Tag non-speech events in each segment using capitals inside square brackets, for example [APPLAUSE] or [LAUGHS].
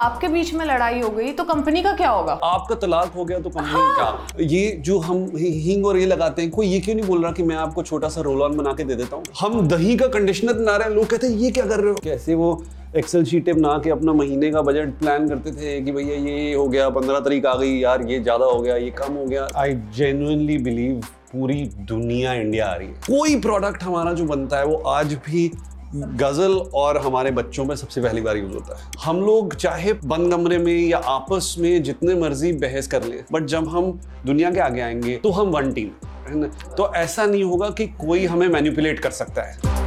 आपके बीच में लड़ाई हो गई तो कंपनी का क्या होगा? आपका तलाक हो गया तो कंपनी में क्या ये जो हम हि- हींग और ये लगाते हैं कोई ये क्यों नहीं बोल रहा कि मैं आपको छोटा सा रोल ऑन बना के दे देता हूँ? हम दही का कंडीशनर बना रहे हैं लोग कहते हैं ये क्या कर रहे हो? कैसे वो एक्सेल शीटें बना के अपना महीने का बजट प्लान करते थे कि भैया ये हो गया पंद्रह तारीख आ गई यार ये ज़्यादा हो गया ये कम हो गया। आई जेन्युइनली बिलीव पूरी दुनिया इंडिया आ रही है। कोई प्रोडक्ट हमारा जो बनता है वो आज भी गज़ल और हमारे बच्चों में सबसे पहली बार यूज़ होता है। हम लोग चाहे बंद कमरे में या आपस में जितने मर्ज़ी बहस कर लें बट जब हम दुनिया के आगे आएँगे तो हम वन टीम है ना? तो ऐसा नहीं होगा कि कोई हमें मैनिपुलेट कर सकता है।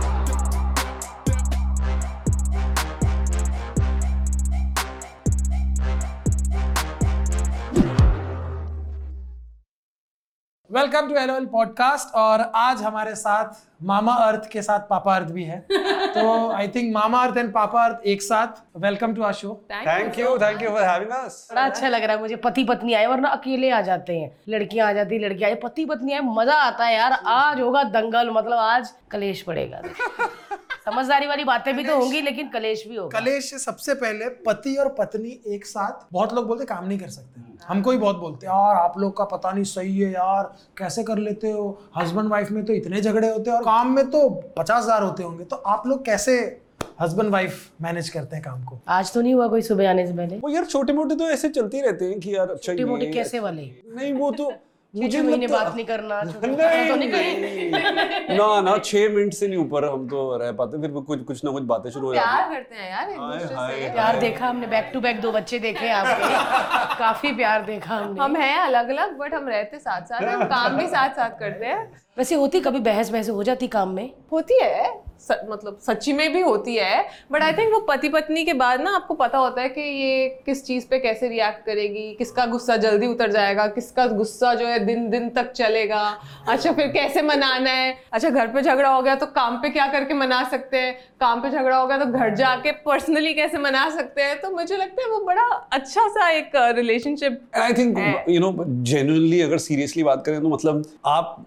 वेलकम टू एल पॉडकास्ट और आज हमारे साथ मामा अर्थ के साथ पापा अर्थ भी है। तो I think mama earth and पापा अर्थ एक साथ। Welcome to Asho thank you thank you for having us बड़ा अच्छा लग रहा है मुझे पति पत्नी आए वरना अकेले आ जाते हैं। लड़कियाँ आ जाती लड़कियाँ आए पति पत्नी आए मज़ा आता है यार। आज होगा दंगल मतलब आज कलेश पड़ेगा। [LAUGHS] समझदारी वाली बातें भी तो होंगी लेकिन कलेश भी होगा। कलेश सबसे पहले पति और पत्नी एक साथ बहुत लोग बोलते काम नहीं कर सकते। हमको ही बहुत बोलते यार आप लोग का पता नहीं सही है यार कैसे कर लेते हो? हस्बैंड वाइफ में तो इतने झगड़े होते हैं और काम में तो पचास हज़ार होते होंगे। तो आप लोग कैसे हस्बैंड वाइफ मैनेज करते हैं काम को? आज तो नहीं हुआ कोई सुबह आने से पहले। वो यार छोटे मोटे तो ऐसे चलते ही रहते हैं कि यार अच्छा छोटे मोटे कैसे वाले? नहीं वो तो मुझे मुझे महीने बात नहीं करना [LAUGHS] तो नहीं। करेंगे ना ना छह मिनट से नहीं ऊपर हम तो रह पाते फिर कुछ कुछ ना कुछ बातें शुरू हो जाती। प्यार करते हैं यार एक हाय, दूसरे हाय, से प्यार देखा हमने बैक टू बैक दो बच्चे देखे आपके। [LAUGHS] काफ़ी प्यार देखा हमने। हम हैं अलग अलग बट हम रहते साथ साथ हम काम भी साथ साथ करते हैं। वैसे होती कभी बहस बहस हो जाती काम में? होती है। स, मतलब सच्ची में भी होती है बट आई थिंक वो पति पत्नी के बाद ना आपको पता होता है कि ये किस चीज़ पे कैसे रिएक्ट करेगी किसका गुस्सा जल्दी उतर जाएगा किसका गुस्सा जो है दिन दिन तक चलेगा अच्छा फिर कैसे मनाना है? अच्छा घर पे झगड़ा हो गया तो काम पे क्या करके मना सकते हैं? काम पे झगड़ा हो गया तो घर जाके पर्सनली कैसे मना सकते हैं? तो मुझे लगता है वो बड़ा अच्छा सा एक relationship I think you know genuinely अगर सीरियसली बात करें तो मतलब आप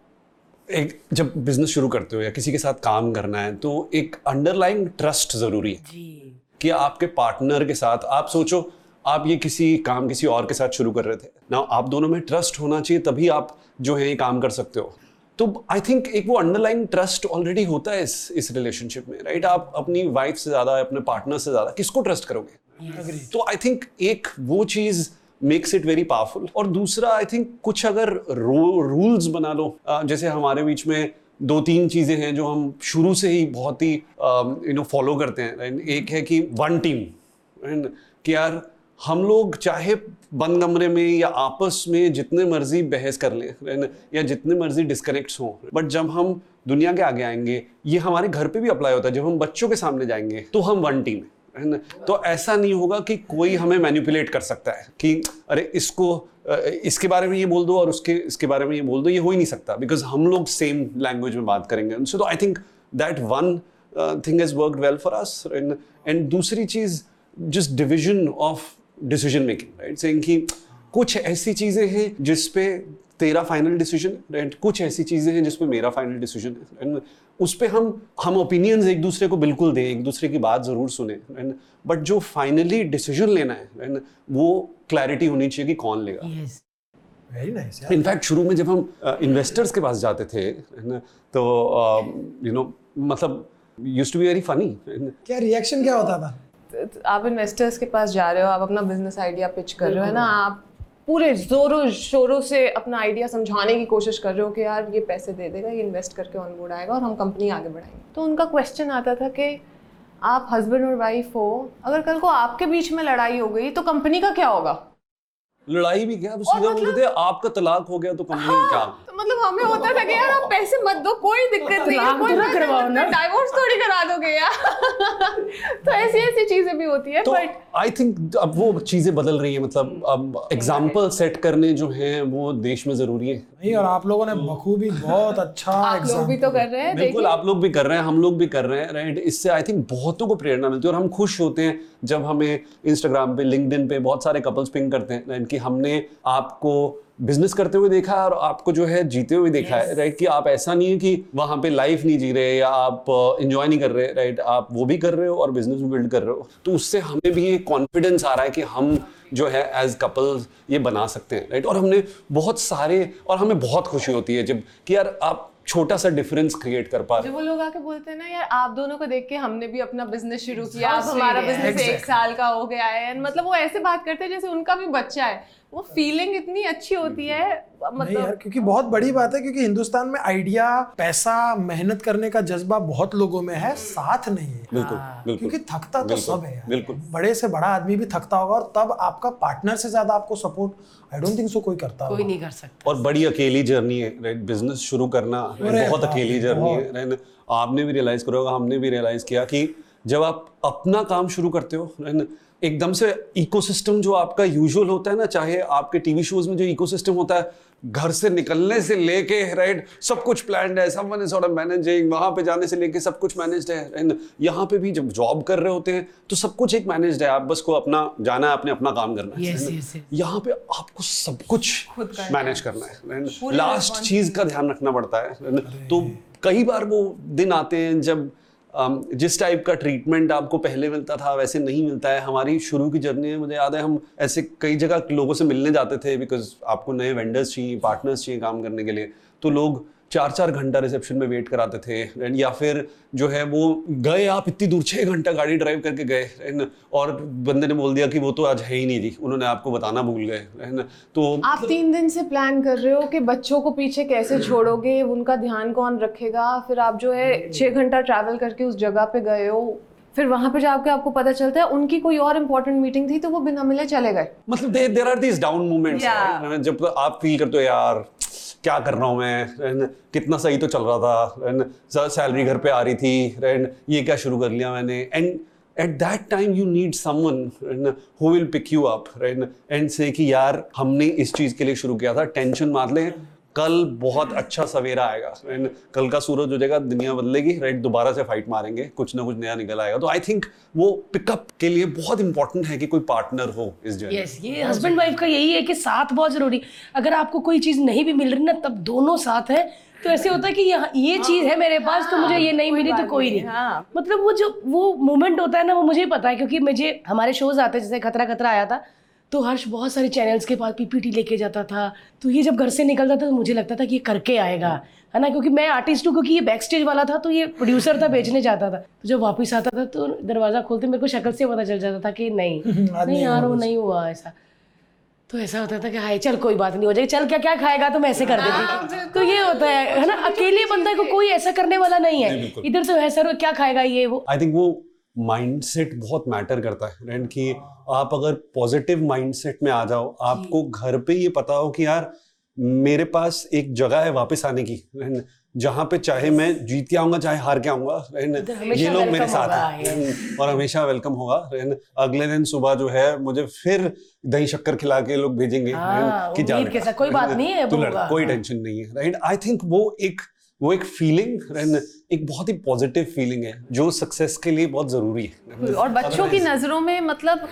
एक जब बिज़नेस शुरू करते हो या किसी के साथ काम करना है तो एक अंडरलाइंग ट्रस्ट ज़रूरी है जी। कि आपके पार्टनर के साथ आप सोचो आप ये किसी काम किसी और के साथ शुरू कर रहे थे। ना आप दोनों में ट्रस्ट होना चाहिए तभी आप जो है ये काम कर सकते हो। तो आई थिंक एक वो अंडरलाइन ट्रस्ट ऑलरेडी होता है इस इस रिलेशनशिप में राइट आप अपनी वाइफ से ज़्यादा अपने पार्टनर से ज़्यादा किसको ट्रस्ट करोगे? तो आई थिंक एक वो चीज़ मेक्स इट वेरी पावरफुल और दूसरा आई थिंक कुछ अगर रूल्स बना लो जैसे हमारे बीच में दो तीन चीज़ें हैं जो हम शुरू से ही बहुत ही यू नो फॉलो करते हैं? एक है कि वन टीम कि यार, हम लोग चाहे बंद कमरे में या आपस में जितने मर्ज़ी बहस कर लें? या जितने मर्ज़ी डिस्कनेक्ट्स हों बट जब हम दुनिया के आगे आएँगे, ये हमारे घर पे भी अप्लाई होता है जब हम बच्चों के सामने जाएँगे तो हम वन टीम है है ना? तो ऐसा नहीं होगा कि कोई हमें मैनिपुलेट कर सकता है कि, अरे, इसको इसके बारे में ये बोल दो और उसके, इसके बारे में ये बोल दो, ये हो ही नहीं सकता बिकॉज़ हम लोग सेम लैंग्वेज में बात करेंगे। सो तो I think that one thing has worked well for us and दूसरी चीज़ just division of decision making right saying कि कुछ ऐसी चीज़ें हैं जिस पे तेरा फाइनल डिसीज़न राइट कुछ ऐसी चीज़ें हैं जिस पे मेरा फाइनल डिसीज़न है and उस पे हम हम ओपिनियंस एक दूसरे को बिल्कुल दें एक दूसरे की बात ज़रूर सुने। एंड बट जो फाइनली डिसीज़न लेना है right, वो क्लैरिटी होनी चाहिए कि कौन लेगा। इनफैक्ट शुरू में जब हम इन्वेस्टर्स के पास जाते थे है तो यू नो मतलब used to be very funny क्या रिएक्शन क्या होता था? आप इन्वेस्टर्स के पास जा रहे हो आप अपना बिज़नेस आइडिया पिच कर रहे हो है ना? आप पूरे जोरों शोरों से अपना आइडिया समझाने की कोशिश कर रहे हो कि यार ये पैसे दे देगा ये इन्वेस्ट करके ऑन बोर्ड आएगा और हम कंपनी आगे बढ़ाएँगे। तो उनका क्वेश्चन आता था कि आप हस्बैंड और वाइफ हो अगर कल को आपके बीच में लड़ाई हो गई तो कंपनी का क्या होगा? लड़ाई भी क्या? सीधा बोलते थे आपका तलाक हो गया तो कंपनी हाँ, क्या? मतलब हमें होता था कि यार आप पैसे मत दो कोई दिक्कत नहीं है। कोई तो ना करवाओ ना। डाइवोर्स थोड़ी करा दोगे यार। [LAUGHS] तो ऐसी ऐसी चीज़ें भी होती है बट आई थिंक अब वो चीज़ें बदल रही है मतलब अब एग्ज़ाम्पल सेट करने जो हैं वो देश में ज़रूरी है। नहीं और आप लोगों ने बखूबी बहुत अच्छा आप लोग भी तो कर रहे हैं बिल्कुल आप लोग भी कर रहे हैं हम लोग भी कर रहे हैं राइट इससे आई थिंक बहुतों को प्रेरणा मिलती है और हम खुश होते हैं जब हमें इंस्टाग्राम पे लिंक्डइन पे बहुत सारे कपल्स पिंग करते हैं कि हमने आपको बिज़नेस करते हुए देखा है और आपको जो है जीते हुए देखा yes. है राइट कि आप ऐसा नहीं है कि वहाँ पे लाइफ नहीं जी रहे या आप इंजॉय नहीं कर रहे राइट आप वो भी कर रहे हो और बिज़नेस भी बिल्ड कर रहे हो। तो उससे हमें भी एक कॉन्फिडेंस आ रहा है कि हम जो है एज कपल्स ये बना सकते हैं राइट और हमने बहुत सारे और हमें बहुत खुशी होती है जब कि यार आप छोटा सा डिफरेंस क्रिएट कर पा रहे जो वो लोग आके बोलते हैं ना यार आप दोनों को देख के हमने भी अपना बिज़नेस शुरू किया अब हमारा है। बिज़नेस एक साल का हो गया है। मतलब वो ऐसे बात करते हैं जैसे उनका भी बच्चा है। वो फीलिंग इतनी अच्छी होती है नहीं मतलब यार क्योंकि बहुत बड़ी बात है क्योंकि हिंदुस्तान में आइडिया पैसा मेहनत करने का जज्बा बहुत लोगों में है साथ नहीं है। बिल्कुल बिल्कुल। क्योंकि थकता तो सब है बिल्कुल। बड़े से बड़ा आदमी भी थकता होगा और तब आपका पार्टनर से ज़्यादा आपको support I don't think so कोई करता कोई नहीं कर सकता। और बड़ी अकेली जर्नी है राइट बिज़नेस शुरू करना बहुत अकेली जर्नी है राइट आपने भी रियलाइज़ करो होगा हमने भी रियलाइज़ किया कि जब आप अपना काम शुरू करते हो राइट एकदम से इकोसिस्टम जो आपका यूजुअल होता है ना चाहे आपके टीवी शोज़ में जो इकोसिस्टम होता है घर से निकलने से लेके राइट सब कुछ प्लान्ड है समवन इज़ ऑफ़ मैनेजिंग वहाँ पे जाने से लेके सब कुछ मैनेज्ड है राइट यहाँ पे भी जब जॉब कर रहे होते हैं तो सब कुछ एक मैनेज्ड है आप बस को अपना जाना है अपने अपना काम करना है Yes, yes, yes. यहाँ पे आपको सब कुछ मैनेज करना है। लास्ट चीज़ का ध्यान रखना पड़ता है तो कई बार वो दिन आते हैं जब जिस टाइप का ट्रीटमेंट आपको पहले मिलता था, वैसे नहीं मिलता है। हमारी शुरू की जर्नी में मुझे याद है, हम ऐसे कई जगह लोगों से मिलने जाते थे बिकॉज़ आपको नए वेंडर्स चाहिए पार्टनर्स चाहिए काम करने के लिए। तो लोग चार चार घंटा रिसेप्शन में वेट कराते थे and या फिर जो है वो गए आप इतनी दूर छः घंटा गाड़ी ड्राइव करके गए and और बंदे ने बोल दिया कि वो तो आज है ही नहीं जी उन्होंने आपको बताना भूल गए and तो आप तीन दिन से प्लान कर रहे हो कि बच्चों को पीछे कैसे छोड़ोगे उनका ध्यान कौन रखेगा फिर आप जो है छह घंटा ट्रैवल करके उस जगह पे गए हो फिर वहाँ पे जाके आपको पता चलता है उनकी कोई और इम्पोर्टेंट मीटिंग थी तो वो बिना मिले चले गए। मतलब there there are these down moments जब आप फील करते हो यार क्या कर रहा हूँ मैं? कितना सही तो चल रहा था। सैलरी घर पे आ रही थी। एंड ये क्या शुरू कर लिया मैंने? And at that time you need someone who will pick you up and say कि यार हमने इस चीज़ के लिए शुरू किया था। टेंशन मार ले। कल बहुत अच्छा सवेरा आएगा। And कल का सूरज हो जाएगा दुनिया बदलेगी राइट दोबारा से फाइट मारेंगे कुछ ना कुछ नया निकल आएगा। तो आई थिंक वो पिकअप के लिए बहुत इंपॉर्टेंट है कि कोई पार्टनर हो इस जर्नी यस ये हस्बैंड वाइफ का यही है कि साथ बहुत ज़रूरी। अगर आपको कोई चीज़ नहीं भी मिल रही ना तब दोनों साथ हैं। तो ऐसे होता है कि यहाँ ये चीज़ है मेरे पास तो मुझे ये नहीं मिली तो कोई नहीं हाँ। मतलब वो जो वो मोमेंट होता है ना वो मुझे ही पता है क्योंकि मुझे हमारे शोज़ आते हैं जैसे खतरा खतरा आया था तो हर्ष बहुत सारे चैनल्स के पास पीपीटी लेके जाता था। तो ये जब घर से निकलता था तो मुझे लगता था कि ये करके आएगा। है ना? क्योंकि मैं आर्टिस्ट हूँ क्योंकि ये बैक स्टेज वाला था तो ये प्रोड्यूसर था बेचने जाता था। तो जब वापस आता था तो दरवाज़ा खोलते मेरे को शक्ल से पता चल जाता था कि नहीं। [LAUGHS] नहीं यार वो नहीं हुआ ऐसा। तो ऐसा होता था कि हाय चल कोई बात नहीं हो जाएगी। चल क्या क्या खाएगा तो मैं ऐसे कर देती तो ये होता है है ना? अकेले बंदा को कोई ऐसा करने वाला नहीं है। इधर से है सर क्या खाएगा ये वो? आई थिंक वो माइंडसेट बहुत मैटर करता है राइट कि आप अगर पॉजिटिव माइंडसेट में आ जाओ आपको घर पे ये पता हो कि यार मेरे पास एक जगह है वापस आने की? जहाँ पे चाहे मैं जीत के आऊँगा चाहे हार के आऊँगा हमेशा ये लोग मेरे साथ हैं और हमेशा वेलकम होगा? अगले दिन सुबह जो है मुझे फिर दही शक्कर खिला के लोग भेजेंगे हाँ, right? कि जा कोई बात [LAUGHS] नहीं है, तू कोई हाँ। टेंशन नहीं है राइट आई थिंक वो एक वो एक फीलिंग एक बहुत ही पॉजिटिव फीलिंग है जो सक्सेस के लिए बहुत ज़रूरी है। और बच्चों की नज़रों में मतलब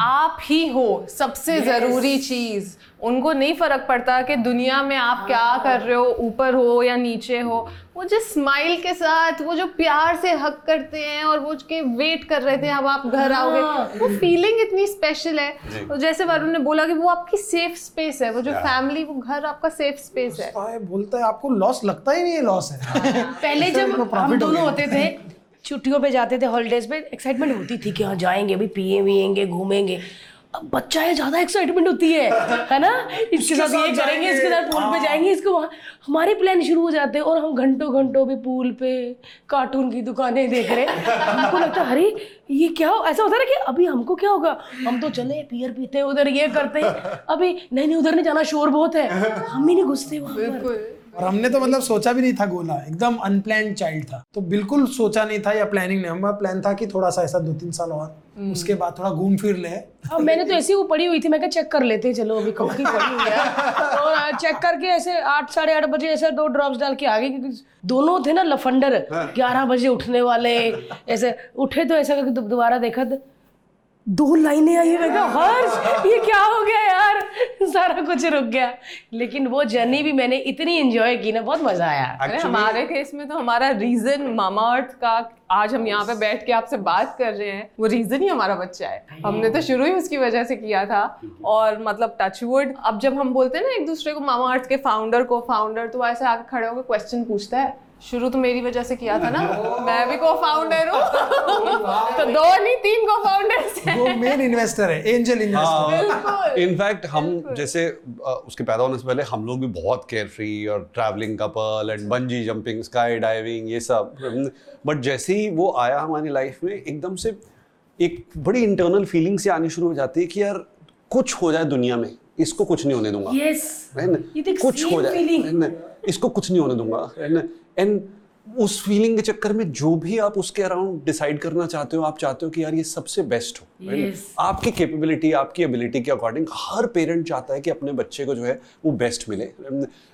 आप ही हो सबसे ज़रूरी चीज़। उनको नहीं फ़र्क पड़ता कि दुनिया में आप क्या कर रहे हो ऊपर हो या नीचे हो। वो जो स्माइल के साथ वो जो प्यार से हक करते हैं और वो के वेट कर रहे थे अब आप घर आओगे। वो फीलिंग इतनी स्पेशल है। तो जैसे वरुण ने बोला कि वो आपकी सेफ़ स्पेस है वो जो फैमिली वो घर आपका सेफ़ स्पेस है। बोलता है आपको लॉस लगता ही नहीं है लॉस है। [LAUGHS] पहले जब हम दोनों होते थे छुट्टियों पे जाते थे हॉलीडेज पे एक्साइटमेंट होती थी कि हाँ जाएँगे अभी पिए विएँगे घूमेंगे। अब बच्चा है ज़्यादा एक्साइटमेंट होती है है ना? [LAUGHS] इसके साथ ये करेंगे इसके साथ पूल पे जाएँगे इसको वहाँ हमारे प्लान शुरू हो जाते हैं और हम घंटों घंटों भी पूल पे कार्टून की दुकानें देख रहे हैं। हमको लगता है अरे ये क्या हो ऐसा होता है ना कि अभी हमको क्या होगा? हम तो चले पियर पीते हैं, उधर ये करते हैं। अभी नहीं नहीं उधर नहीं जाना शोर बहुत है। हम ही नहीं घुसते वहाँ पर। और हमने तो मतलब सोचा भी नहीं था गोला एकदम अनप्लान चाइल्ड था। तो बिल्कुल सोचा नहीं था या प्लानिंग नहीं हमारा प्लान था कि थोड़ा सा ऐसा दो तीन साल और उसके बाद थोड़ा घूम फिर ले। हाँ मैंने तो ऐसी वो पड़ी हुई थी मैं कहा चेक कर लेते हैं चलो अभी कब की पड़ी हुई है। [LAUGHS] और चेक करके ऐसे आठ साढ़े आठ बजे ऐसे दो ड्रॉप्स डाल के आ गए क्योंकि दोनों थे ना लफंडर ग्यारह बजे उठने वाले ऐसे उठे तो ऐसा करके दोबारा देखा तो दो लाइनें आई मैं कहा हर्ष ये क्या हो गया यार? सारा कुछ रुक गया। लेकिन वो जर्नी भी मैंने इतनी एंजॉय की ना बहुत मज़ा आया। अरे Actually- हमारे केस में तो हमारा रीजन मामा अर्थ का आज हम यहाँ पे बैठ के आपसे बात कर रहे हैं वो रीजन ही हमारा बच्चा है। हमने तो शुरू ही उसकी वजह से किया था और मतलब टचवुड अब जब हम बोलते हैं ना एक दूसरे को मामा अर्थ के फाउंडर को फाउंडर तो ऐसे आके खड़े होकर क्वेश्चन पूछता है शुरू तो मेरी वजह से किया था ना। [LAUGHS] मैं भी को फाउंडर हूँ। [LAUGHS] तो दो नहीं तीन को फाउंडर्स वो मेन इन्वेस्टर है एंजल इन्वेस्टर इनफैक्ट हम जैसे उसके पैदा होने से पहले हम लोग भी बहुत केयर फ्री और travelling couple and bungee jumping skydiving ये सब। बट जैसे ही वो आया हमारी लाइफ में एकदम से एक बड़ी इंटरनल फीलिंग से आनी शुरू हो जाती है कि यार कुछ हो जाए दुनिया में इसको कुछ नहीं होने दूँगा। एक कुछ हो जाए इसको कुछ नहीं होने दूँगा एंड उस फीलिंग के चक्कर में जो भी आप उसके अराउंड डिसाइड करना चाहते हो आप चाहते हो कि यार ये सबसे बेस्ट हो Yes. आपकी कैपेबिलिटी आपकी एबिलिटी के अकॉर्डिंग हर पेरेंट चाहता है कि अपने बच्चे को जो है वो बेस्ट मिले।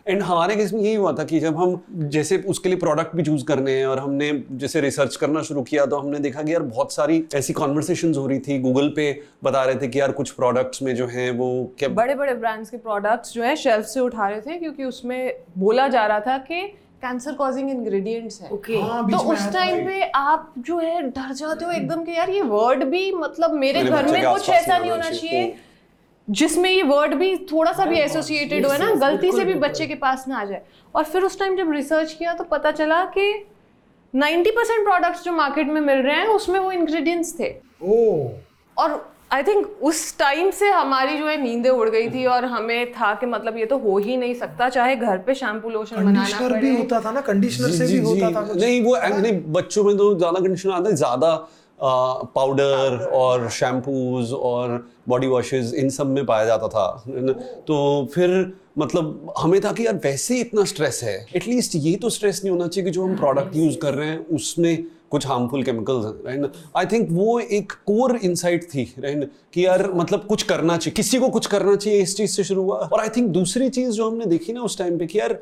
एंड हमारे केस में यही हुआ था कि जब हम जैसे उसके लिए प्रोडक्ट भी चूज़ करने हैं और हमने जैसे रिसर्च करना शुरू किया तो हमने देखा कि यार बहुत सारी ऐसी कॉन्वर्सेशन हो रही थी। गूगल पे बता रहे थे कि यार कुछ प्रोडक्ट्स में जो है वो क्या बड़े बड़े ब्रांड्स के प्रोडक्ट्स जो है शेल्फ से उठा रहे थे क्योंकि उसमें बोला जा रहा था कि कैंसर कॉजिंग इंग्रेडिएंट्स हैं। ओके हाँ, तो उस टाइम पे आप जो है डर जाते हो एकदम कि यार ये वर्ड भी मतलब मेरे घर में कुछ ऐसा नहीं होना। चाहिए। जिसमें ये वर्ड भी थोड़ा सा भी एसोसिएटेड हो है ना गलती से भी बच्चे के पास ना आ जाए। और फिर उस टाइम जब रिसर्च किया तो पता चला कि 90% परसेंट प्रोडक्ट्स जो मार्केट में मिल रहे हैं उसमें वो इंग्रेडिएंट्स थे। ओ। और आई थिंक उस टाइम से हमारी जो है नींदें उड़ गई थी और हमें था कि मतलब ये तो हो ही नहीं सकता चाहे घर पे शैम्पू लोशन बनाना कंडीशनर भी होता था ना कंडीशनर से भी होता था नहीं वो नहीं बच्चों में तो ज़्यादा कंडीशनर आता है ज़्यादा पाउडर और शैम्पूज और बॉडी वॉशेस इन सब में पाया जाता था। तो फिर मतलब हमें था कि यार वैसे ही इतना स्ट्रेस है। एटलीस्ट ये तो स्ट्रेस नहीं होना चाहिए कि जो हम प्रोडक्ट यूज़ कर रहे हैं उसमें कुछ हार्मफुल केमिकल्स हैं राइट ना? आई थिंक वो एक कोर इंसाइट थी राइट ना? कि यार मतलब कुछ करना चाहिए, किसी को कुछ करना चाहिए इस चीज़ से शुरू हुआ। और आई थिंक दूसरी चीज़ जो हमने देखी ना उस टाइम पे कि यार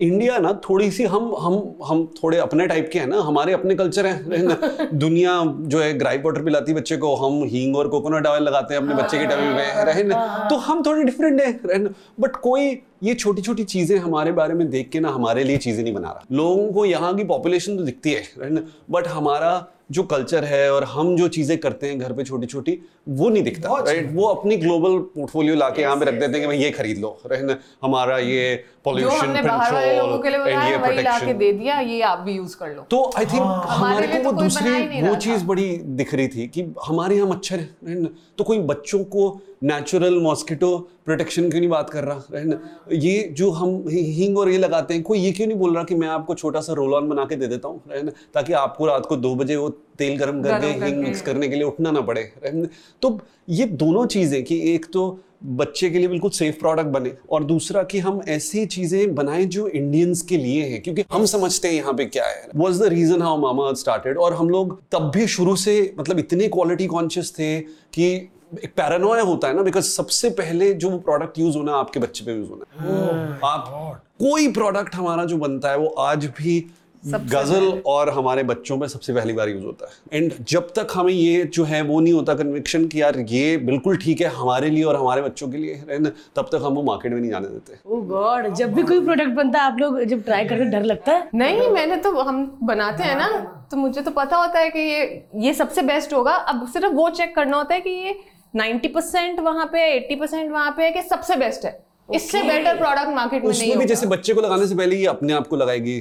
इंडिया ना थोड़ी सी हम हम हम थोड़े अपने टाइप के हैं ना हमारे अपने कल्चर हैं है ना? [LAUGHS] दुनिया जो है ग्राई वाटर पिलाती है बच्चे को हम हींग और कोकोनट ऑयल लगाते हैं अपने बच्चे के टाइम में रहे ना? तो हम थोड़े डिफरेंट हैं रहे बट कोई ये छोटी छोटी चीज़ें हमारे बारे में देख के ना हमारे लिए चीज़ें नहीं बना रहा। लोगों को यहाँ की पॉपुलेशन तो दिखती है है बट हमारा जो कल्चर है और हम जो चीज़ें करते हैं घर पे छोटी छोटी वो नहीं दिखता राइट वो अपनी ग्लोबल पोर्टफोलियो लाके यहाँ पे रख देते हैं कि भाई ये खरीद लो रहे ना हमारा ये पॉल्यूशन कंट्रोल एंड ये प्रोटेक्शन दे दिया ये आप भी यूज़ कर लो। तो आई थिंक हमारे हमारे लिए को तो वो दूसरी ही वो चीज़ बड़ी दिख रही थी कि हमारे यहाँ मच्छर है तो कोई बच्चों को नेचुरल मॉस्किटो प्रोटेक्शन क्यों नहीं बात कर रहा right ना? ये जो हम हींग और ये लगाते हैं कोई ये क्यों नहीं बोल रहा कि मैं आपको छोटा सा रोल ऑन बना के दे देता हूँ ना? ताकि आपको रात को दो बजे वो तेल गर्म करके हींग मिक्स करने के लिए उठना ना पड़े ना? तो ये दोनों चीज़ें कि एक तो बच्चे के लिए बिल्कुल सेफ़ प्रोडक्ट बने और दूसरा कि हम ऐसी चीज़ें बनाएँ जो इंडियंस के लिए हैं क्योंकि हम समझते हैं यहाँ पे क्या है was the reason how mama started और हम लोग तब भी शुरू से मतलब इतने क्वालिटी कॉन्शियस थे कि एक पैरानोया होता है ना बिकॉज़ सबसे पहले जो वो प्रोडक्ट यूज़ होना है, आपके बच्चे पे यूज़ होना है। oh, आप कोई प्रोडक्ट हमारा जो बनता है वो आज भी गज़ल और हमारे बच्चों में सबसे पहली बार यूज़ होता है। एंड जब तक हमें ये जो है वो नहीं होता कन्विक्शन कि यार ये बिल्कुल ठीक है हमारे लिए और हमारे बच्चों के लिए है ना तब तक हम वो मार्केट में नहीं जाने देते। ओ गॉड Oh जब भी कोई प्रोडक्ट बनता है आप लोग जब ट्राई करके डर लगता है? नहीं मैंने तो हम बनाते हैं ना तो मुझे तो पता होता है कि ये ये सबसे बेस्ट होगा। अब सिर्फ़ वो चेक करना होता है कि ये 90% परसेंट वहाँ पे 80% परसेंट वहाँ पे है कि सबसे बेस्ट है। Okay. इससे बेटर प्रोडक्ट मार्केट में नहीं भी जैसे बच्चे को लगाने से पहले ये अपने आप को लगाएगी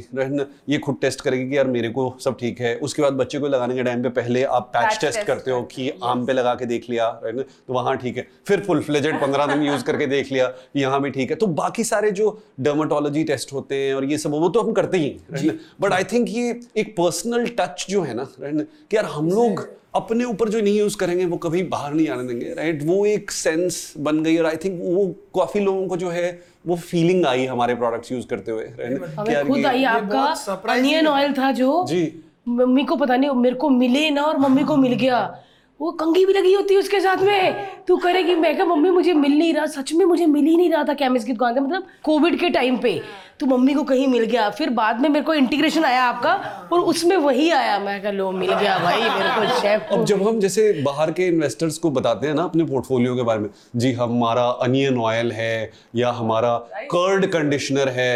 ये खुद टेस्ट करेगी कि यार मेरे को सब ठीक है। उसके बाद बच्चे को लगाने के टाइम पे पहले आप पैच Patch टेस्ट करते हो कि आम पे लगा के देख लिया right ना तो वहाँ ठीक है। फिर फुल फ्लेजेड पंद्रह दिन यूज़ करके देख लिया यहाँ भी ठीक है। तो बाकी सारे जो डर्माटोलॉजी टेस्ट होते हैं और ये सब वो तो हम करते ही बट आई थिंक ये एक पर्सनल टच जो है ना right ना कि यार हम लोग अपने ऊपर जो नहीं यूज़ करेंगे वो कभी बाहर नहीं आने देंगे राइट वो एक सेंस बन गई और आई थिंक वो काफ़ी लोगों को जो है वो फीलिंग आई हमारे प्रोडक्ट्स यूज़ करते हुए right? खुद आई आपका अनियन ऑयल था जो। जी। मम्मी को पता नहीं मेरे को मिले ना और मम्मी को मिल गया। वो कंगी भी लगी होती है उसके साथ में। तू करेगी मैं क्या मम्मी मुझे मिल नहीं रहा। सच में मुझे मिल ही नहीं रहा था केमिस्ट की दुकान से मतलब कोविड के टाइम पे। तो मम्मी को कहीं मिल गया। फिर बाद में मेरे को इंटीग्रेशन आया आपका और उसमें वही आया। मैं कहा लो मिल गया भाई मेरे को [LAUGHS] शेफ अब जब हम जैसे बाहर के इन्वेस्टर्स को बताते हैं ना अपने पोर्टफोलियो के बारे में जी हमारा अनियन ऑयल है या हमारा कर्ड कंडीशनर है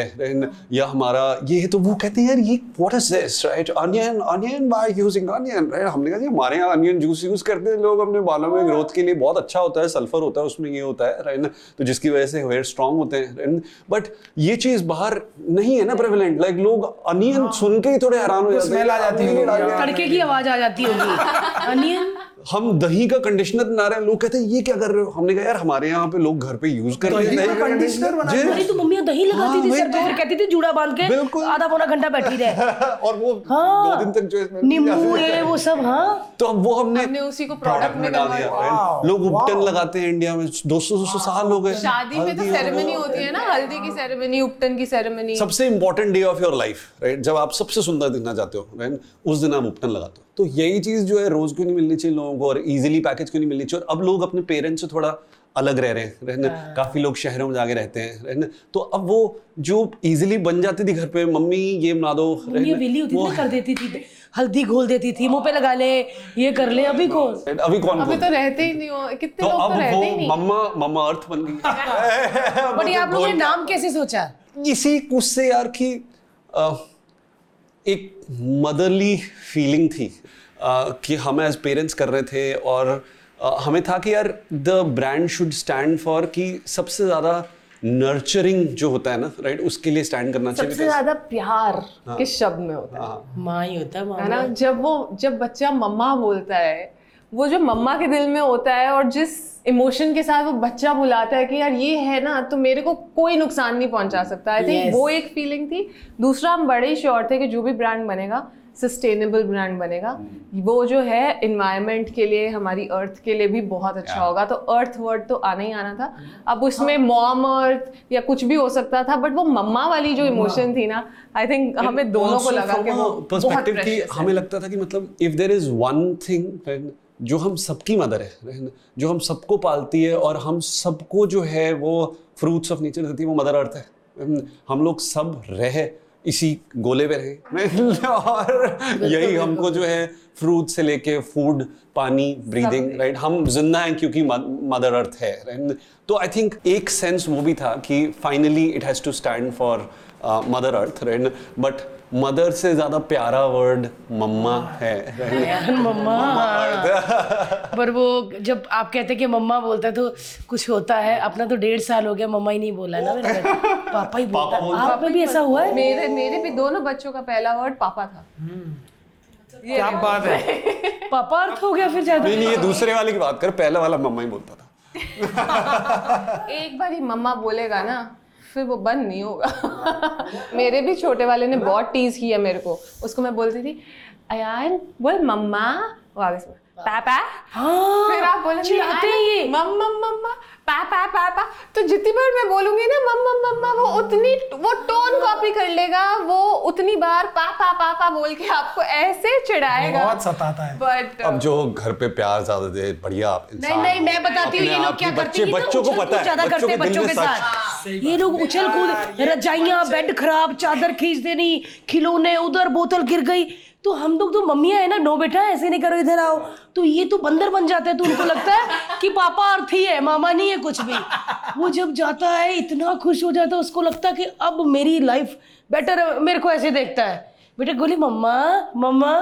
या हमारा ये है तो वो कहते हैं यार ये what is this right onion onion by using onion right हमने कहा जी हमारे यहाँ अनियन जूस यूज़ करते हैं लोग अपने बालों में ग्रोथ के लिए बहुत अच्छा होता है सल्फ़र होता है उसमें ये होता है राइट ना तो जिसकी वजह से हेयर स्ट्रांग होते हैं बट ये चीज़ बाहर नहीं है ना प्रेविलेंट लाइक लोग अनियन सुन के ही थोड़े हैरान हो जाते हैं। आ जाती है। तड़के की आवाज़ आ जाती होगी। [LAUGHS] अनियन हम दही का कंडीशनर बना रहे हैं। लोग कहते हैं ये क्या कर रहे हो? हमने कहा यार हमारे यहाँ पे लोग घर पे यूज़ करते हैं दही का दही का conditioner conditioner। बनाते जी। अरे तो मम्मियाँ दही लगाती हाँ, थी सर पे तो। फिर कहती थी जूड़ा बाँध के आधा पौना घंटा बैठी रहे। [LAUGHS] और वो हाँ। दो दिन तक जो इसमें नींबू ये वो सब हाँ। तो अब वो हमने हमने उसी को प्रोडक्ट में डाल। दिया लोग उपटन लगाते हैं इंडिया में 200 200 साल हो गए। शादी में तो सेरेमनी होती है ना हल्दी की सेरेमनी उपटन की सेरेमनी सबसे important day of your life right जब आप सबसे सुंदर दिखना चाहते हो राइट उस दिन आप उपटन लगाते हो। तो यही चीज़ जो है रोज क्यों नहीं मिलनी चाहिए लोगों को और इजीली पैकेज क्यों नहीं मिलनी चाहिए? और अब लोग अपने पेरेंट्स से थोड़ा अलग रह रहे हैं राइट ना काफ़ी लोग शहरों में जाके रहते हैं राइट ना तो अब वो जो इजीली बन जाती थी घर पे मम्मी ये बना दो होती थी वो कर देती थी हल्दी घोल देती थी मुँह पे लगा ले ये कर ले अभी कौन? अभी कौन अभी तो रहते ही नहीं हो कितने तो लोग अब तो रहते ही नहीं। मम्मा मम्मा अर्थ बन गई। [LAUGHS] [LAUGHS] बट ये आप लोगों ने नाम कैसे सोचा? इसी कुछ से यार कि एक मदरली फीलिंग थी कि हम एज पेरेंट्स कर रहे थे और हमें था कि यार the brand should stand for कि सबसे ज़्यादा नर्चरिंग जो होता है ना राइट उसके लिए स्टैंड करना चाहिए सबसे ज़्यादा प्यार हाँ, किस शब्द में होता हाँ, है। माँ ही होता है है माँ ना जब वो जब बच्चा मम्मा बोलता है वो जो मम्मा के दिल में होता है और जिस इमोशन के साथ वो बच्चा बुलाता है कि यार ये है ना तो मेरे को कोई नुकसान नहीं पहुँचा सकता। I think Yes. वो एक फीलिंग थी। दूसरा हम बड़े ही श्योर थे कि जो भी ब्रांड बनेगा सस्टेनेबल ब्रांड बनेगा। वो जो है इन्वायरमेंट के लिए हमारी अर्थ के लिए भी बहुत अच्छा yeah. होगा। तो अर्थ वर्ड तो आना ही आना था। अब उसमें मॉम अर्थ या कुछ भी हो सकता था बट वो मम्मा वाली जो इमोशन थी ना आई थिंक हमें दोनों को लगा कि वो बहुत है। हमें लगता था कि मतलब if there is one thing जो हम सबकी मदर है जो हम सबको पालती है और हम सबको जो है वो फ्रूट्स ऑफ़ नेचर देती है वो मदर अर्थ है। हम लोग सब रह इसी गोले पे रहे। [LAUGHS] और यही हमको जो है फ्रूट से लेके फ़ूड पानी ब्रीदिंग राइट हम ज़िंदा हैं क्योंकि मदर अर्थ है right? तो आई थिंक एक सेंस वो भी था कि finally it has to stand for mother earth right but mother से ज़्यादा प्यारा वर्ड मम्मा है। यार [LAUGHS] मम्मा [LAUGHS] पर वो जब आप कहते कि मम्मा बोलता है तो कुछ होता है। अपना तो डेढ़ साल हो गया मम्मा ही नहीं बोला ना मेरे पापा ही बोलता है। आप में भी ऐसा हुआ है? मेरे मेरे भी दोनों बच्चों का पहला वर्ड पापा था। क्या बात है। पापा अर्थ हो गया फिर ज़्यादा? नहीं नहीं ये दूसरे वाले की बात कर। पहला वाला मम्मा ही बोलता था। [LAUGHS] एक बार ही मम्मा बोलेगा ना। फिर वो बंद नहीं होगा। [LAUGHS] मेरे भी छोटे वाले ने बहुत टीज किया मेरे को। उसको मैं बोलती थी, अयान, बोल मम्मा। वो आगे से पापा? हाँ। फिर आप बोलेंगे चिढ़ाते हैं ये। मम्मा मम्मा पापा पापा। तो जितनी बार मैं बोलूँगी ना मम्मा मम्मा वो उतनी वो टोन कॉपी कर लेगा वो उतनी बार पापा पापा बोल के आपको ऐसे चिढ़ाएगा। बहुत सताता है। बट अब जो घर पे प्यार ज़्यादा दे बढ़िया नहीं इंसान नहीं मैं बताती हूँ ये लोग क्या करते हैं बच्चों को पता है ज़्यादा बच्चों करते हैं के दिल बच्चों के साथ। ये लोग उछल कूद रजाइयाँ बेड खराब चादर खींच देनी खिलौने उधर बोतल गिर गई तो हम लोग तो मम्मियाँ है ना नो बेटा ऐसे नहीं करो इधर आओ। तो ये तो बंदर बन जाते हैं तो उनको लगता है कि पापा अर्थी है मामा नहीं है कुछ भी। वो जब जाता है इतना खुश हो जाता है उसको लगता है कि अब मेरी लाइफ बेटर मेरे को ऐसे देखता है। बेटा गोली मम्मा मम्मा।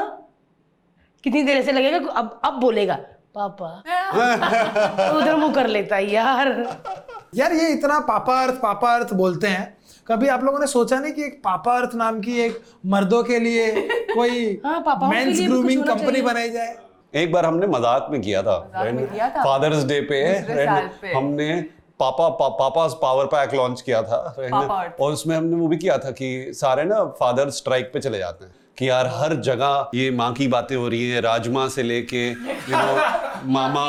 कितनी देर ऐसे लगेगा अब अब बोलेगा पापा। तो [LAUGHS] उधर मुँह कर लेता है यार। यार ये इतना पापा अर्थ पापा अर्थ बोलते हैं। कभी आप लोगों ने सोचा नहीं कि एक पापा अर्थ नाम की एक मर्दों के लिए कोई [LAUGHS] हाँ, मेंस ग्रूमिंग कंपनी बनाई जाए एक बार हमने मज़ाक में किया था में किया था। फादर्स डे पे। हमने पापा पा, पापा पावर पैक लॉन्च किया था। और उसमें हमने वो भी किया था कि सारे ना फादर स्ट्राइक पे चले जाते हैं कि यार हर जगह ये माँ की बातें हो रही है राजमा से लेके यू नो [LAUGHS] मामा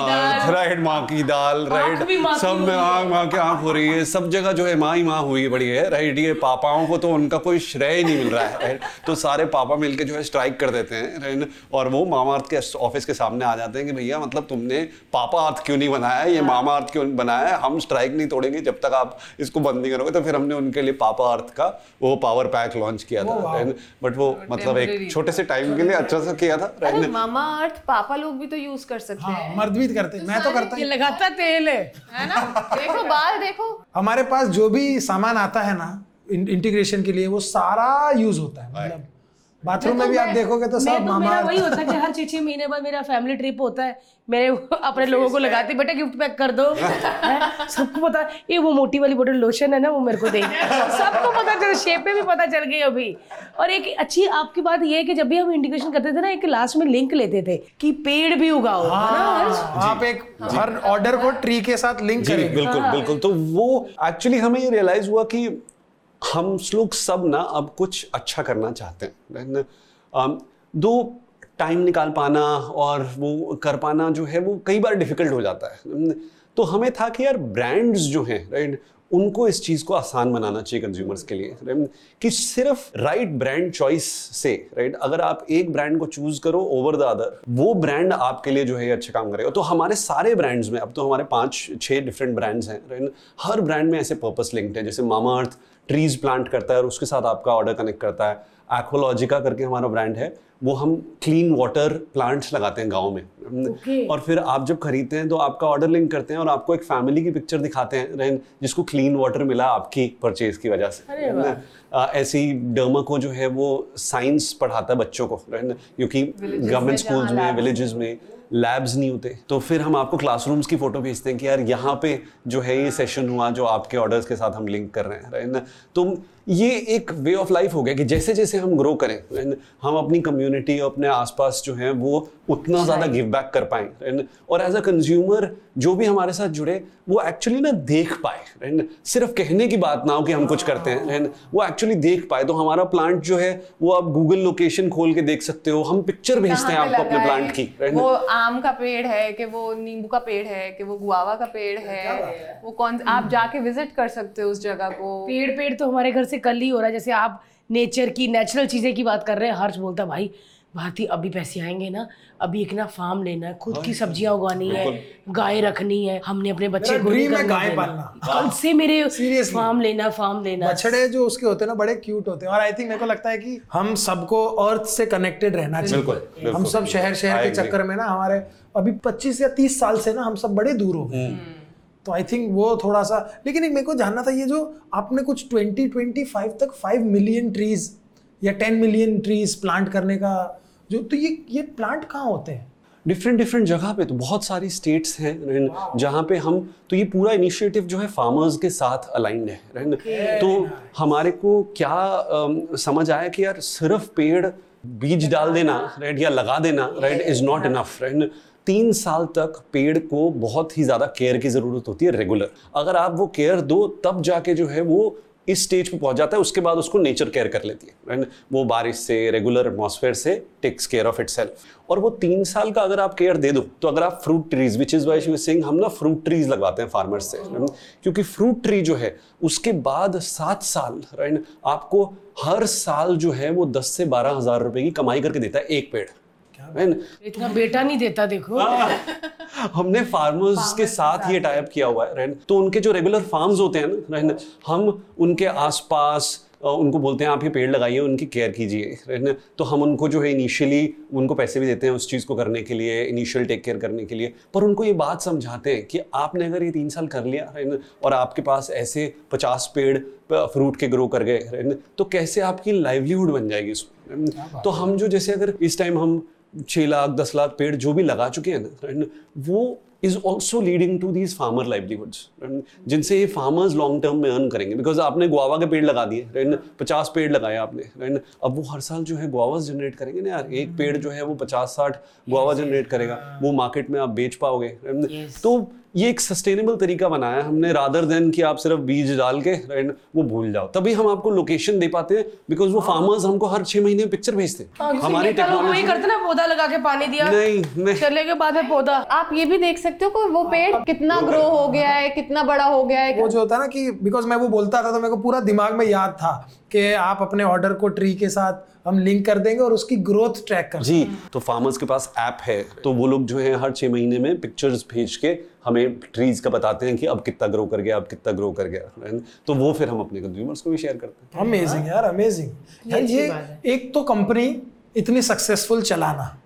राइट माँ की दाल राइट सब में आँख माँ की आँख हो रही है सब जगह जो है माँ ही माँ हुई बड़ी है राइट ये पापाओं को तो उनका कोई श्रेय ही नहीं मिल रहा है राइट तो सारे पापा मिलके जो है स्ट्राइक कर देते हैं राइट और वो मामा अर्थ के ऑफ़िस के सामने आ जाते हैं कि भैया मतलब तुमने पापा अर्थ क्यों नहीं बनाया है ये मामा अर्थ क्यों बनाया है हम स्ट्राइक नहीं तोड़ेंगे जब तक आप इसको बंद नहीं करोगे तो फिर हमने उनके लिए पापा अर्थ का वो पावर पैक लॉन्च किया था बट वो मतलब एक छोटे से टाइम के लिए अच्छा सा किया था अरे मामा अर्थ पापा लोग भी तो यूज़ कर सकते हाँ हैं। मर्द भी करते हैं। मैं तो करता हूँ लगाता तेल है है ना? देखो बाल देखो। हमारे पास जो भी सामान आता है ना इंटीग्रेशन के लिए वो सारा यूज़ होता है मतलब। बाथरूम में भी आप देखोगे तो सब तो मामा मेरा वही होता है कि हर छह छह महीने बाद मेरा फैमिली ट्रिप होता है। मेरे अपने लोगों को लगाते बेटा गिफ्ट पैक कर दो। [LAUGHS] सबको पता ये वो मोटी वाली बोतल लोशन है ना वो मेरे को दे। सबको पता चल शेप पे भी पता चल गई अभी। और एक अच्छी आपकी बात ये है कि जब भी हम इंडिकेशन करते थे ना एक लास्ट में लिंक लेते थे कि पेड़ भी उगाओ है? हाँ, आप एक हर ऑर्डर को ट्री के साथ लिंक जी करेंगे। बिल्कुल बिल्कुल। तो वो एक्चुअली हमें ये रियलाइज़ हुआ कि हम लोग सब ना अब कुछ अच्छा करना चाहते हैं। दो टाइम निकाल पाना और वो कर पाना जो है वो कई बार डिफ़िकल्ट हो जाता है। तो हमें था कि यार ब्रांड्स जो हैं राइट उनको इस चीज़ को आसान बनाना चाहिए कंज्यूमर्स के लिए कि सिर्फ़ राइट ब्रांड चॉइस से राइट अगर आप एक ब्रांड को चूज़ करो ओवर द अदर वो ब्रांड आपके लिए जो है अच्छा काम करेगा। तो हमारे सारे ब्रांड्स में, अब तो हमारे पाँच, छह डिफरेंट ब्रांड्स हैं राइट हर ब्रांड में ऐसे पर्पस लिंक्ड है, जैसे मामा अर्थ ट्रीज प्लांट करता है और उसके साथ आपका ऑर्डर कनेक्ट करता है। एक्वालॉजिका करके हमारा ब्रांड है वो हम क्लीन वाटर प्लांट्स लगाते हैं गाँव में। Okay. और फिर आप जब खरीदते हैं तो आपका ऑर्डर लिंक करते हैं और आपको एक फैमिली की पिक्चर दिखाते हैं रैन, जिसको क्लीन वाटर मिला आपकी परचेज की वजह से। ऐसे ही डर्मा को जो है वो साइंस पढ़ाता है बच्चों को क्योंकि गवर्नमेंट स्कूल्स में विलेजेस में लैब्स नहीं होते। तो फिर हम आपको क्लासरूम्स की फ़ोटो भेजते हैं कि यार यहाँ पे जो है ये सेशन हुआ, जो आपके ऑर्डर्स के साथ हम लिंक कर रहे हैं राइट तो ये एक वे ऑफ़ लाइफ हो गया कि जैसे जैसे हम ग्रो करें right? हम अपनी कम्युनिटी अपने आसपास जो है वो उतना ज़्यादा गिव बैक कर पाए right? और एज अ कंज्यूमर जो भी हमारे साथ जुड़े वो एक्चुअली ना देख पाए right? सिर्फ़ कहने की बात ना हो कि हम कुछ करते हैं right? वो एक्चुअली देख पाए तो हमारा प्लांट जो है वो आप गूगल लोकेशन खोल के देख सकते हो हम पिक्चर भेजते हैं आपको अपने प्लांट की वो आम का पेड़ है कि वो नींबू का पेड़ है कि वो गुआवा का पेड़ है वो कौन आप जाके विज़िट कर सकते हो उस जगह को पेड़ पेड़ तो हमारे घर से कल ही हो रहा है जैसे आप नेचर की नेचुरल चीज़ें की बात कर रहे हैं हर्ष बोलता भाई भारती अभी पैसे आएँगे ना अभी एक ना फार्म लेना है खुद की सब्ज़ियाँ उगानी है गाय रखनी है हमने अपने बच्चे को है गाय पालना। कल से मेरे Seriously। फार्म लेना फार्म लेना बछड़े जो उसके होते हैं ना बड़े क्यूट होते हैं। और आई थिंक मेरे को लगता है कि हम सबको अर्थ से कनेक्टेड रहना चाहिए। हम सब शहर शहर के चक्कर में ना हमारे अभी 25 या 30 साल से ना हम सब बड़े दूर हो गए। तो आई थिंक वो थोड़ा सा लेकिन एक मेरे को जानना था ये जो आपने कुछ 2025 तक 5 मिलियन ट्रीज या 10 मिलियन ट्रीज प्लांट करने का जो तो ये ये प्लांट कहाँ होते हैं? डिफरेंट डिफरेंट जगह पे तो बहुत सारी स्टेट्स हैं जहाँ पे हम तो ये पूरा इनिशिएटिव जो है फार्मर्स के साथ अलाइंड है right? तो हमारे को क्या अम, समझ आया कि यार सिर्फ़ पेड़ बीज डाल देना राइट या लगा देना right is not enough right तीन साल तक पेड़ को बहुत ही ज़्यादा केयर की ज़रूरत होती है रेगुलर अगर आप वो केयर दो तब जाके जो है वो इस स्टेज पे पहुँच जाता है उसके बाद उसको नेचर केयर कर लेती है। Right? वो बारिश से रेगुलर एटमॉस्फेयर से टेक्स केयर ऑफ़ इट और वो तीन साल का अगर आप केयर दे दो तो अगर आप fruit trees which is why she sing हम ना फ्रूट ट्रीज लगवाते हैं फार्मर्स से। क्योंकि फ्रूट ट्री जो है उसके बाद सात साल राइट आपको हर साल जो है वो दस से बारह हज़ार रुपए की कमाई करके देता है एक पेड़। इतना बेटा नहीं देता देखो। हमने फार्मर्स के साथ ये टाइप किया हुआ है तो उनके जो रेगुलर फार्म्स होते हैं ना राइट हम उनके आसपास उनको बोलते हैं आप ये पेड़ लगाइए उनकी केयर कीजिए राइट तो हम उनको जो है इनिशियली उनको पैसे भी देते हैं उस चीज़ को करने के लिए इनिशियल टेक केयर करने के लिए। पर उनको ये बात समझाते हैं कि आपने अगर ये तीन साल कर लिया राइट और आपके पास ऐसे पचास पेड़ फ्रूट के ग्रो कर गए राइट तो कैसे आपकी लाइवलीहुड बन जाएगी इसमें तो हम जो जैसे अगर इस टाइम हम छः लाख दस लाख पेड़ जो भी लगा चुके हैं ना एंड वो is also leading to these farmer livelihoods जिनसे ये फार्मर्स लॉन्ग टर्म में अर्न करेंगे। बिकॉज़ आपने गुआवा के पेड़ लगा दिए राइट पचास पेड़ लगाए आपने राइट अब वो हर साल जो है गुआवास जनरेट करेंगे ना यार। एक पेड़ जो है वो पचास साठ गुआवा जनरेट करेगा। वो मार्केट में आप बेच पाओगे तो ये एक सस्टेनेबल तरीका बनाया हमने रादर देन कि आप सिर्फ़ बीज डाल के राइट वो भूल जाओ। तभी हम आपको लोकेशन दे पाते हैं बिकॉज़ वो फार्मर्स हमको हर छह महीने पिक्चर भेजते हैं। हाँ, हमारी टेक्नोलॉजी करते ना पौधा लगा के पानी दिया नहीं नहीं। चले के बाद में पौधा। आप ये भी देख सकते हो कि वो पेड़ कितना ग्रो हो गया है कितना बड़ा हो गया है। वो जो होता है ना कि बिकॉज़ मैं वो बोलता था तो मेरे को पूरा दिमाग में याद था कि आप अपने ऑर्डर को ट्री के साथ हम लिंक कर देंगे और उसकी ग्रोथ ट्रैक कर जी तो फार्मर्स के पास ऐप है तो वो लोग जो है हर छह महीने में पिक्चर्स भेज के हमें ट्रीज का बताते हैं कि अब कितना ग्रो कर गया अब कितना ग्रो कर गया। तो वो फिर हम अपने कंज्यूमर्स को भी शेयर करते हैं। अमेजिंग यार अमेजिंग यार ये एक तो कंपनी इतनी सक्सेसफुल चलाना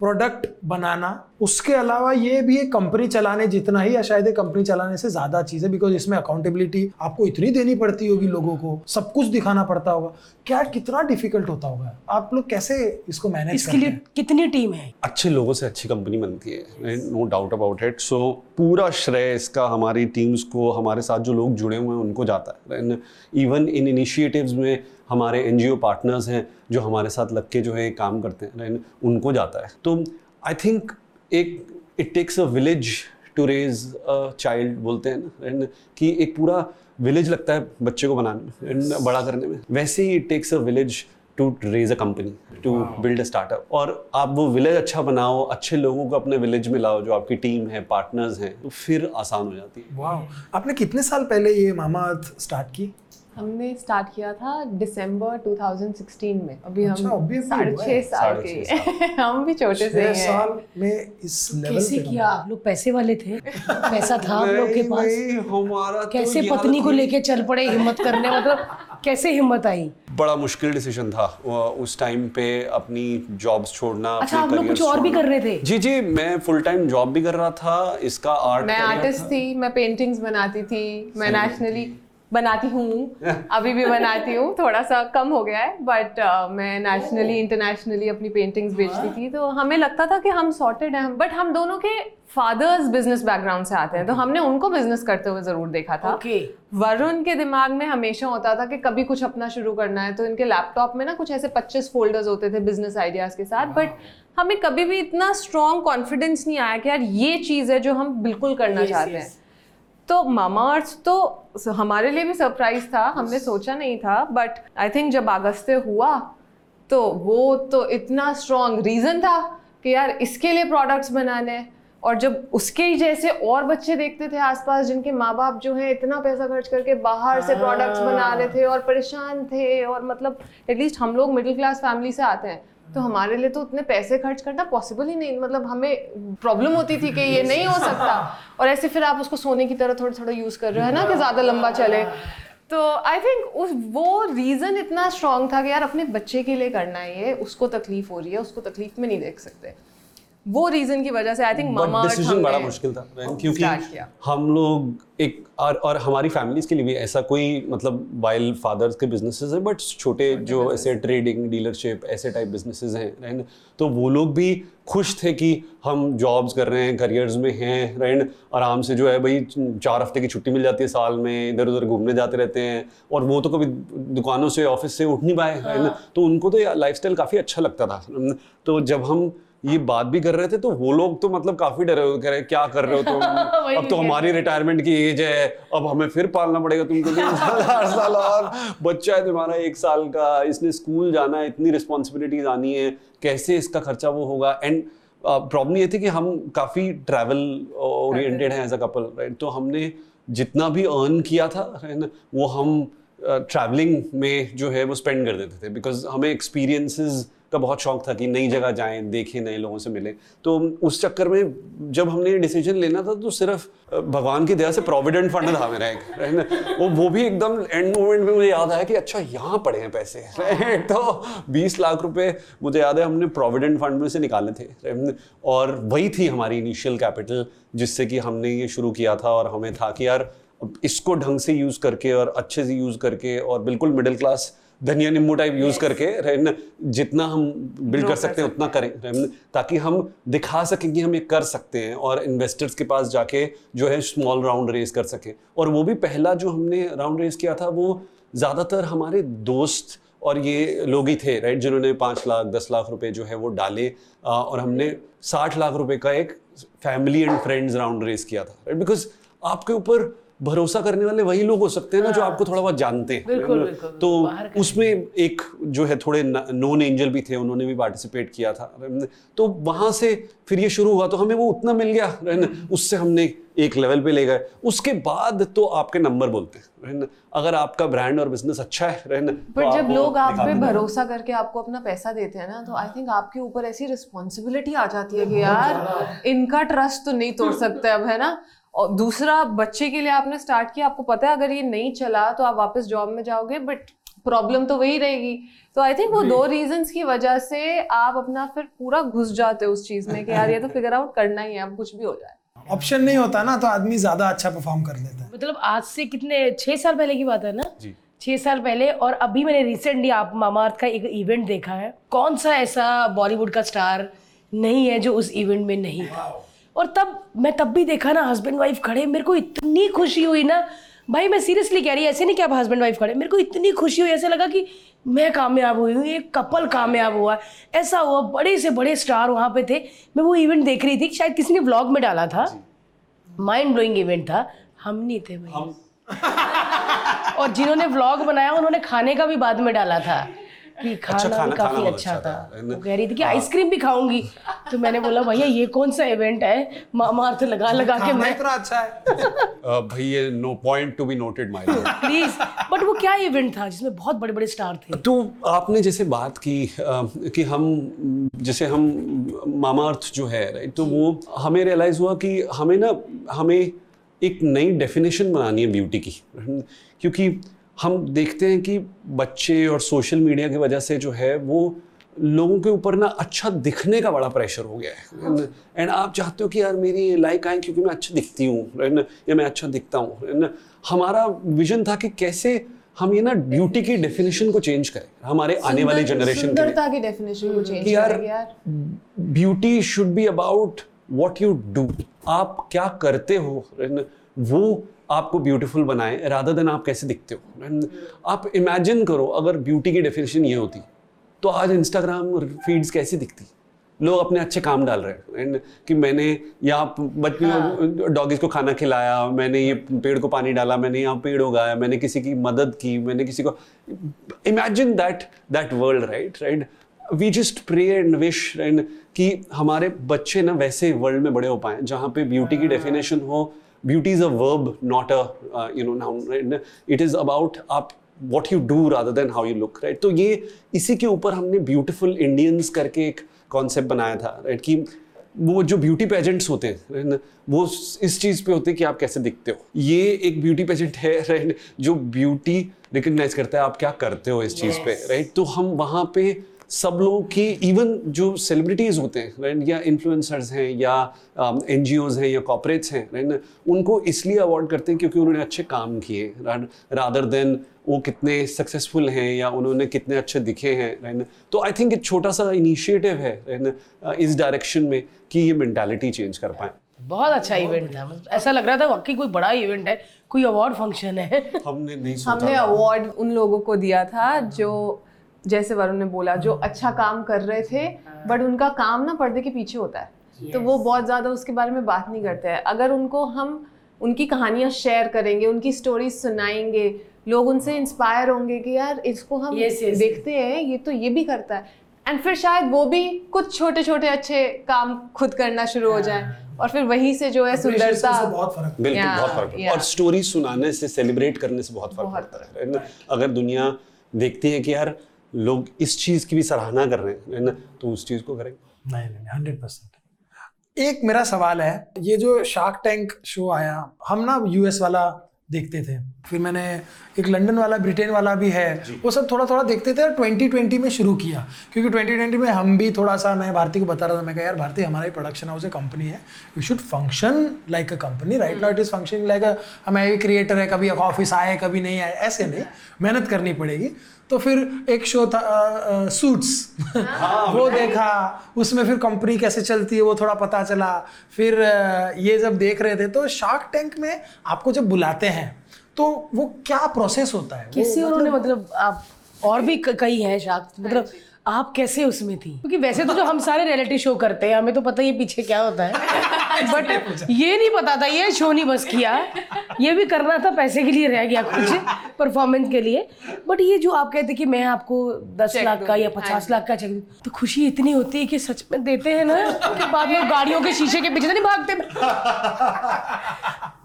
प्रोडक्ट बनाना उसके अलावा ये भी एक कंपनी चलाने जितना ही या शायद एक कंपनी चलाने से ज़्यादा चीज़ है बिकॉज़ इसमें अकाउंटेबिलिटी आपको इतनी देनी पड़ती होगी लोगों को सब कुछ दिखाना पड़ता होगा। क्या कितना डिफ़िकल्ट होता होगा? आप लोग कैसे इसको मैनेज इसके लिए कितनी टीम है? अच्छे लोगों से अच्छी कंपनी बनती है no doubt about it so पूरा श्रेय इसका हमारी टीम्स को हमारे साथ जो लोग जुड़े हुए हैं उनको जाता है। इवन इन इनिशिएटिव्स में हमारे एनजीओ पार्टनर्स हैं जो हमारे साथ लग के जो है काम करते हैं उनको जाता है। तो आई थिंक एक it takes a village to raise a child बोलते हैं ना। Right? कि एक पूरा विलेज लगता है बच्चे को बनाने में and बड़ा करने में। वैसे ही it takes a village to raise a company to build a startup और आप वो विलेज अच्छा बनाओ अच्छे लोगों को अपने विलेज में लाओ जो आपकी टीम है पार्टनर्स हैं तो फिर आसान हो जाती है। वाह आपने कितने साल पहले ये मामा स्टार्ट की हमने स्टार्ट किया था दिसंबर 2016 में। अभी अच्छा, हम अभी अभी साढ़े छह साल के। [LAUGHS] हम भी छोटे से हैं। साल में इस लेवल कैसे किया आप लोग पैसे वाले थे। पैसा था आप लोग के पास। हमारा तो कैसे ये पत्नी को लेके चल पड़े हिम्मत करने? मतलब कैसे हिम्मत आई? बड़ा मुश्किल डिसीज़न था। उस टाइम पे अपनी जॉब्स छोड़ना अच्छा आप लोग कुछ और भी कर रहे थे? जी जी मैं फुल टाइम जॉब भी कर रहा था इसका आर्ट मैं आर्टिस्ट थी। मैं पेंटिंग्स बनाती थी मैं नेशनली बनाती हूँ। [LAUGHS] अभी भी बनाती हूँ थोड़ा सा कम हो गया है बट uh, मैं नेशनली इंटरनेशनली अपनी पेंटिंग्स बेचती थी। तो हमें लगता था कि हम सॉर्टेड हैं बट हम दोनों के फादर्स बिज़नेस बैकग्राउंड से आते हैं तो हमने उनको बिज़नेस करते हुए ज़रूर देखा था। ओके वरुण के दिमाग में हमेशा होता था कि कभी कुछ अपना शुरू करना है तो इनके लैपटॉप में ना कुछ ऐसे 25 फोल्डर्स होते थे बिज़नेस आइडियाज़ के साथ बट हमें कभी भी इतना स्ट्रॉन्ग कॉन्फिडेंस नहीं आया कि यार ये चीज़ है जो हम बिल्कुल करना चाहते हैं। तो मामा अर्थ तो हमारे लिए भी सरप्राइज़ था, हमने सोचा नहीं था बट आई थिंक जब अगस्त्य हुआ तो वो तो इतना स्ट्रॉन्ग रीज़न था कि यार इसके लिए प्रोडक्ट्स बनाने और जब उसके ही जैसे और बच्चे देखते थे आसपास, जिनके माँ बाप जो है, इतना पैसा खर्च करके बाहर से प्रोडक्ट्स बना रहे थे और परेशान थे और मतलब एटलीस्ट हम लोग मिडिल क्लास फैमिली से आते हैं। तो हमारे लिए तो उतने पैसे खर्च करना पॉसिबल ही नहीं। मतलब हमें प्रॉब्लम होती थी कि ये नहीं हो सकता। और ऐसे फिर आप उसको सोने की तरह थोड़ा थोड़ा यूज़ कर रहे हो है ना कि ज़्यादा लंबा चले। तो आई थिंक उस वो रीजन इतना स्ट्रांग था कि यार अपने बच्चे के लिए करना है ये उसको तकलीफ़ हो रही है उसको तकलीफ़ में नहीं देख सकते। वो रीजन की वजह से आई थिंक मामा डिसीज़न बड़ा मुश्किल था। क्योंकि हम लोग एक और और हमारी फैमिलीज़ के लिए भी ऐसा कोई मतलब वाइल फादर्स के बिजनेसेस हैं बट छोटे जो ऐसे ट्रेडिंग डीलरशिप ऐसे टाइप बिजनेसेस हैं राइट तो वो लोग भी खुश थे कि हम जॉब्स कर रहे हैं करियर्स में हैं राइट आराम से जो है भाई चार हफ़्ते की छुट्टी मिल जाती है साल में इधर उधर घूमने जाते रहते हैं और वो तो कभी दुकानों से ऑफ़िस से उठ नहीं पाए राइट तो उनको तो लाइफ काफ़ी अच्छा लगता था। तो जब हम ये बात भी कर रहे थे तो वो लोग तो मतलब काफ़ी डरे हुए कह रहे क्या कर रहे हो तुम? [LAUGHS] अब तो हमारी रिटायरमेंट की एज है अब हमें फिर पालना पड़ेगा तुमको आठ [LAUGHS] साल और बच्चा है तुम्हारा एक साल का इसने स्कूल जाना है इतनी रिस्पॉन्सिबिलिटीज आनी है कैसे इसका खर्चा वो होगा? एंड प्रॉब्लम ये थी कि हम काफ़ी ट्रैवल ओरिएंटेड हैं एज अ कपल राइट तो हमने जितना भी अर्न किया था ना वो हम ट्रैवलिंग में जो है वो स्पेंड कर देते थे बिकॉज़ हमें एक्सपीरियंसेस का बहुत शौक था कि नई जगह जाएँ देखें नए लोगों से मिले। तो उस चक्कर में जब हमने डिसीज़न लेना था तो सिर्फ़ भगवान की दया से प्रोविडेंट फंड था मेरा एक है ना? वो वो भी एकदम एंड मोमेंट में मुझे याद आया कि अच्छा यहाँ पड़े हैं पैसे। right? [LAUGHS] तो 20 लाख रुपए मुझे याद है हमने प्रोविडेंट फंड में से निकाले थे और वही थी हमारी इनिशियल कैपिटल जिससे कि हमने ये शुरू किया था और हमें था कि यार इसको ढंग से यूज़ करके और अच्छे से यूज़ करके और बिल्कुल मिडिल क्लास धनिया नींबू टाइप यूज़ करके रहना जितना हम बिल्ड कर सकते हैं उतना करें ताकि हम दिखा सकें कि हम ये कर सकते हैं और इन्वेस्टर्स के पास जाके जो है स्मॉल राउंड रेस कर सकें। और वो भी पहला जो हमने राउंड रेस किया था वो ज़्यादातर हमारे दोस्त और ये लोग ही थे राइट जिन्होंने पाँच लाख दस लाख रुपए जो है वो डाले और हमने साठ लाख रुपए का एक family and friends round raise किया था राइट बिकॉज़ आपके ऊपर भरोसा करने वाले वही लोग हो सकते हैं ना जो आपको थोड़ा बहुत जानते हैं। बिल्कुल, है बिल्कुल, तो उसमें एक जो है थोड़े नॉन एंजल भी थे उन्होंने भी पार्टिसिपेट किया था। तो वहाँ से फिर ये शुरू हुआ तो हमें वो उतना मिल गया है उससे हमने एक लेवल पे ले गए। उसके बाद तो आपके नंबर बोलते हैं अगर आपका ब्रांड और बिज़नेस अच्छा है है ना तो जब लोग आप पे भरोसा करके आपको अपना पैसा देते हैं ना तो आई थिंक आपके ऊपर ऐसी रिस्पॉन्सिबिलिटी आ जाती है कि यार इनका ट्रस्ट तो नहीं तोड़ सकते अब है ना? और दूसरा बच्चे के लिए आपने स्टार्ट किया। आपको पता है अगर ये नहीं चला तो आप वापस जॉब में जाओगे बट प्रॉब्लम तो वही रहेगी। तो आई थिंक वो दो रीजंस की वजह से आप अपना फिर पूरा घुस जाते हो उस चीज़ में कि यार ये तो फिगर आउट करना ही है अब कुछ भी हो जाए। ऑप्शन नहीं होता ना तो आदमी ज़्यादा अच्छा परफॉर्म कर लेता है। मतलब आज से कितने छह साल पहले की बात है ना? जी। छह साल पहले और अभी मैंने रिसेंटली आप मामा अर्थ का एक इवेंट देखा है। कौन सा ऐसा बॉलीवुड का स्टार नहीं है जो उस इवेंट में नहीं था और तब मैं तब भी देखा ना हस्बैंड वाइफ खड़े मेरे को इतनी खुशी हुई ना। भाई मैं सीरियसली कह रही ऐसे नहीं कि आप हस्बैंड वाइफ खड़े मेरे को इतनी खुशी हुई ऐसे लगा कि मैं कामयाब हुई हूँ एक कपल कामयाब हुआ। ऐसा हुआ बड़े से बड़े स्टार वहाँ पे थे। मैं वो इवेंट देख रही थी शायद किसी ने ब्लॉग में डाला था। माइंड ब्लोइंग इवेंट था। हम नहीं थे भाई। और जिन्होंने ब्लॉग बनाया उन्होंने खाने का भी बाद में डाला था। कि खाना अच्छा, खाना- भी काफ़ी खाना अच्छा अच्छा था। था, वो कह रही थी कि आइसक्रीम भी खाऊँगी। तो मैंने बोला भैया ये कौन सा इवेंट है? मामा अर्थ लगा लगा के मैं इतना अच्छा है। अ, भाई ये no point to be noted my please but वो क्या इवेंट था जिसमें बहुत बड़े बड़े स्टार थे? तो आपने जैसे बात की कि हम जैसे हम मामा अर्थ जो है राइट तो वो हमें रियलाइज़ हुआ कि हमें ना हमें एक नई डेफिनेशन बनानी है ब्यूटी की। क्योंकि हम देखते हैं कि बच्चे और सोशल मीडिया की वजह से जो है वो लोगों के ऊपर ना अच्छा दिखने का बड़ा प्रेशर हो गया है। एंड आप चाहते हो कि यार मेरी लाइक आए क्योंकि मैं अच्छा दिखती हूँ है या मैं अच्छा दिखता हूँ है हमारा विजन था कि कैसे हम ये ना ब्यूटी की डेफिनेशन को चेंज करें हमारे आने वाली जनरेशन सुंदरता की डेफिनेशन को चेंज यार- यार। Beauty should be about what you do आप क्या करते हो वो आपको ब्यूटीफुल बनाए रादर देन आप कैसे दिखते हो। एंड आप इमेजिन करो अगर ब्यूटी की डेफिनेशन ये होती तो आज इंस्टाग्राम फीड्स कैसी दिखती? लोग अपने अच्छे काम डाल रहे हैं। एंड कि मैंने यहाँ बच्चे डॉगीज को खाना खिलाया मैंने ये पेड़ को पानी डाला मैंने यहाँ पेड़ उगाया मैंने किसी की मदद की मैंने किसी को imagine that that world right right we just pray and wish and कि हमारे बच्चे ना वैसे वर्ल्ड में बड़े हो पाए जहाँ पे ब्यूटी की डेफिनेशन हो beauty is a verb not a you know noun right it is about आप what you do rather than how you look right? तो ये इसी के ऊपर हमने ब्यूटीफुल इंडियंस करके एक कॉन्सेप्ट बनाया था राइट कि वो जो ब्यूटी पेजेंट्स होते हैं ना, वो इस चीज़ पे होते हैं कि आप कैसे दिखते हो। ये एक ब्यूटी पेजेंट है राइट जो ब्यूटी रिकग्नाइज करता है आप क्या करते हो इस yes. चीज़ पे राइट तो हम वहाँ पे सब लोगों की इवन जो सेलिब्रिटीज होते हैं राइट या इन्फ्लुएंसर्स हैं या एन हैं या कॉपरेट्स हैं राइट उनको इसलिए अवार्ड करते हैं क्योंकि उन्होंने अच्छे काम किए रादर देन वो कितने सक्सेसफुल हैं या उन्होंने कितने अच्छे दिखे हैं राइट तो आई थिंक एक छोटा सा इनिशिएटिव है राइट इस डायरेक्शन में कि ये मैंटेलिटी चेंज कर पाए। बहुत अच्छा इवेंट था। ऐसा लग रहा था वाकई कोई बड़ा इवेंट है कोई अवार्ड फ़ंक्शन है। हमने नहीं सोचा हमने अवार्ड उन लोगों को दिया था जो जैसे वरुण ने बोला जो अच्छा काम कर रहे थे बट उनका काम ना पर्दे के पीछे होता है। तो वो बहुत ज़्यादा उसके बारे में बात नहीं करते हैं। अगर उनको हम उनकी कहानियाँ शेयर करेंगे उनकी स्टोरीज सुनाएँगे लोग उनसे इंस्पायर होंगे कि यार इसको हम Yes, yes, देखते हैं ये तो ये भी करता है। एंड फिर शायद वो भी कुछ छोटे छोटे अच्छे काम खुद करना शुरू हो जाए। और फिर वहीं से जो है सुंदरता बहुत फ़र्क बिल्कुल बहुत फ़र्क है. और स्टोरी सुनाने से सेलिब्रेट करने से बहुत फ़र्क पड़ता है है अगर दुनिया देखती है कि यार लोग इस चीज़ की भी सराहना कर रहे हैं है ना? तो उस चीज़ को करेंगे। नहीं नहीं हंड्रेड परसेंट एक मेरा सवाल है ये जो शार्क टैंक शो आया हम ना यूएस वाला देखते थे फिर मैंने एक लंदन वाला ब्रिटेन वाला भी है वो सब थोड़ा थोड़ा देखते थे और 2020 में शुरू किया क्योंकि 2020 में हम भी थोड़ा सा मैं भारती को बता रहा था मैं कहा यार भारती हमारा ही प्रोडक्शन हाउस है कंपनी है you should function like a company right now it is functioning like a हम क्रिएटर है कभी ऑफ़िस आए कभी नहीं आए ऐसे नहीं मेहनत करनी पड़ेगी। तो फिर एक शो था आ, आ, सूट्स वो देखा उसमें फिर कंपनी कैसे चलती है वो थोड़ा पता चला। फिर ये जब देख रहे थे तो शार्क टैंक में आपको जब बुलाते हैं तो वो क्या प्रोसेस होता है? किसी उन्होंने मतलब आप और भी कई हैं शार्क मतलब आप कैसे उसमें थी? क्योंकि वैसे तो जो हम सारे रियलिटी शो करते हैं हमें तो पता ही पीछे क्या होता है। [LAUGHS] बट ये नहीं पता था ये शो नहीं बस किया। ये भी करना था पैसे के लिए रह गया कुछ [LAUGHS] परफॉर्मेंस के लिए। बट ये जो आप कहते कि मैं आपको दस लाख का या पचास लाख का चेक तो खुशी इतनी होती है कि सच में देते हैं ना कि बाद में गाड़ियों के शीशे के पीछे तो नहीं भागते।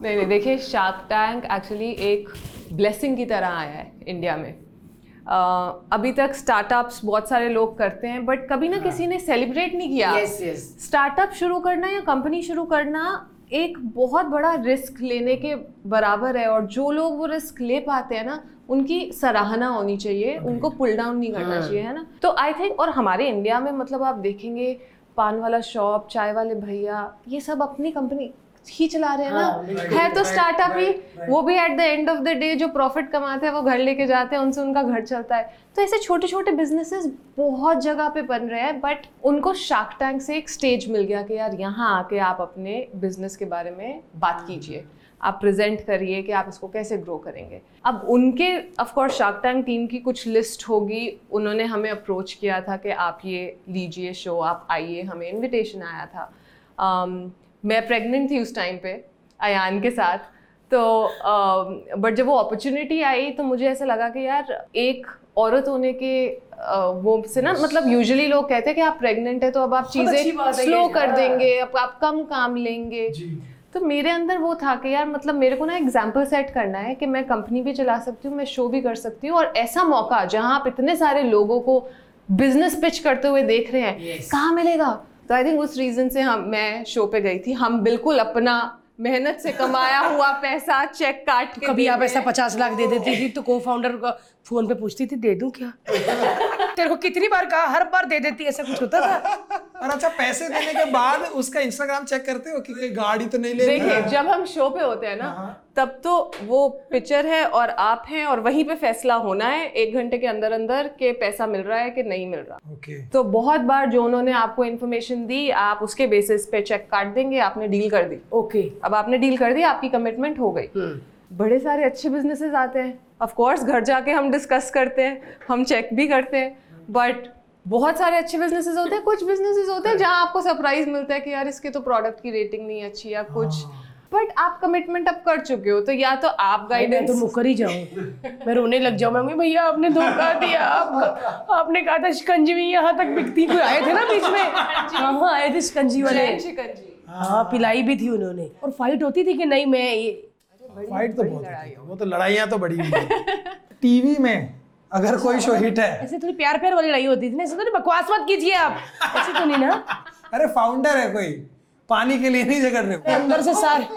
नहीं नहीं देखिए शार्क टैंक एक्चुअली एक ब्लेसिंग की तरह आया है इंडिया में। अभी तक स्टार्टअप्स बहुत सारे लोग करते हैं बट कभी ना किसी ने सेलिब्रेट नहीं किया। Yes, yes. स्टार्टअप शुरू करना या कंपनी शुरू करना एक बहुत बड़ा रिस्क लेने के बराबर है और जो लोग वो रिस्क ले पाते हैं ना उनकी सराहना होनी चाहिए उनको पुल डाउन नहीं करना चाहिए है ना? तो आई थिंक और हमारे इंडिया में मतलब आप देखेंगे पान वाला शॉप चाय वाले भैया ये सब अपनी कंपनी ही चला रहे हैं हाँ, ना है तो स्टार्टअप ही वो भी at the end of the day जो प्रॉफिट कमाते हैं वो घर लेके जाते हैं उनसे उनका घर चलता है। तो ऐसे छोटे छोटे बिजनेसेस बहुत जगह पे बन रहे हैं बट उनको शार्क टैंक से एक स्टेज मिल गया कि यार यहाँ आके आप अपने बिज़नेस के बारे में बात कीजिए। आप प्रेजेंट करिए कि आप इसको कैसे ग्रो करेंगे। अब उनके of course Shark Tank team की कुछ लिस्ट होगी। उन्होंने हमें अप्रोच किया था कि आप ये लीजिए शो आप आइए हमें इनविटेशन आया था। Um, मैं प्रेग्नेंट थी उस टाइम पे अयान के साथ। तो बट जब वो अपॉर्चुनिटी आई तो मुझे ऐसा लगा कि यार एक औरत होने के वो से ना मतलब यूजुअली लोग कहते हैं कि आप प्रेग्नेंट है तो अब आप चीज़ें स्लो कर हाँ। देंगे अब आप कम काम लेंगे। तो मेरे अंदर वो था कि यार मतलब मेरे को ना एग्ज़ाम्पल सेट करना है कि मैं कंपनी भी चला सकती हूँ मैं शो भी कर सकती हूँ और ऐसा मौका जहाँ आप इतने सारे लोगों को बिज़नेस पिच करते हुए देख रहे हैं Yes. कहाँ मिलेगा? तो आई थिंक उस रीजन से हम मैं शो पे गई थी। हम बिल्कुल अपना मेहनत से कमाया हुआ पैसा चेक काट के कभी आप ऐसा पचास लाख दे देती थी तो को फाउंडर का फ़ोन पे पूछती थी दे दूँ क्या? [LAUGHS] तेरे को कितनी बार कहा? हर बार दे देती ऐसा कुछ होता था? और अच्छा पैसे देने के बाद उसका इंस्टाग्राम चेक करते हो कि कोई गाड़ी तो नहीं ले रही? देखिए जब हम शो पे होते हैं ना तब तो वो पिक्चर है और आप हैं और वहीं पे फैसला होना है एक घंटे के अंदर अंदर के पैसा मिल रहा है कि नहीं मिल रहा। ओके तो बहुत बार जो उन्होंने आपको इन्फॉर्मेशन दी आप उसके बेसिस पे चेक काट देंगे आपने डील कर दी। Okay okay. अब आपने डील कर दी आपकी कमिटमेंट हो गई। बड़े सारे अच्छे बिजनेसेस आते हैं। ऑफ़ कोर्स घर जाके हम डिस्कस करते हैं हम चेक भी करते हैं बट बहुत सारे अच्छे बिजनेसेस होते हैं कुछ बिजनेसेस होते हैं जहाँ आपको सरप्राइज़ मिलता है कि यार इसके तो प्रोडक्ट की रेटिंग नहीं अच्छी या कुछ। बट आप कमिटमेंट अब कर चुके हो तो या तो आप मैं तो मुकर ही जाऊँ। मैं रोने लग जाऊँ मैं भैया आपने धोखा दिया आप, आपने कहा था शिकंजवी यहाँ तक बिकती कोई आए थे ना बीच में? हाँ हाँ आए थे शिकंजी वाले। शिकंजी। हाँ पिलाई भी थी उन्होंने। और फाइट होती थी कि नहीं मैं ये फाइट तो बहुत वो तो लड़ाइयाँ तो बड़ी [LAUGHS] टीवी में अगर कोई शो हिट है। ऐसे थोड़ी प्यार प्यार वाली लड़ाई होती थी ना ऐसे तो बकवास मत कीजिए आप। ऐसे तो नहीं ना। [LAUGHS] अरे फाउंडर है कोई। पानी के लिए नहीं झगड़ रहे अंदर से सारे।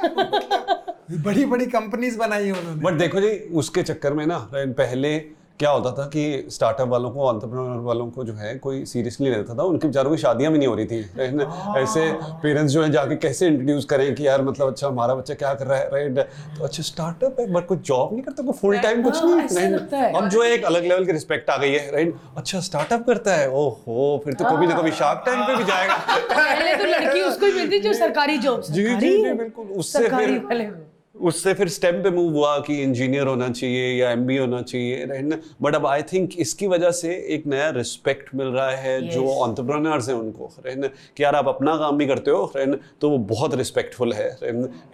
[LAUGHS] बड़ी बड़ी कंपनीज़ बनाई है उन्होंने। बट देखो जी उसके चक्कर में ना पहले क्या होता था कि स्टार्टअप वालों को एंटरप्रेन्योर वालों को जो है कोई सीरियसली लेता था। उनके बेचारों की शादियाँ भी नहीं हो रही थी। राइट ऐसे पेरेंट्स जो है जाके कैसे इंट्रोड्यूस करें कि यार मतलब अच्छा हमारा बच्चा क्या कर रहा है राइट तो अच्छा स्टार्टअप है बट कोई जॉब नहीं करता कोई फुल टाइम कुछ हाँ, नहीं है। अब जो है एक अलग लेवल की रिस्पेक्ट आ गई है राइट अच्छा स्टार्टअप करता है ओहो फिर तो कभी ना कभी शार्क टैंक पे भी जाएगा। पहले तो लड़की उसको ही मिलती जो सरकारी जॉब जी जी बिल्कुल उससे फिर उससे फिर स्टेप पे मूव हुआ कि इंजीनियर होना चाहिए या एम होना चाहिए राइट बट अब आई थिंक इसकी वजह से एक नया रिस्पेक्ट मिल रहा है yes. जो ऑन्टरप्रनर्स हैं उनको राइट कि यार आप अपना काम भी करते हो राइट तो वो बहुत रिस्पेक्टफुल है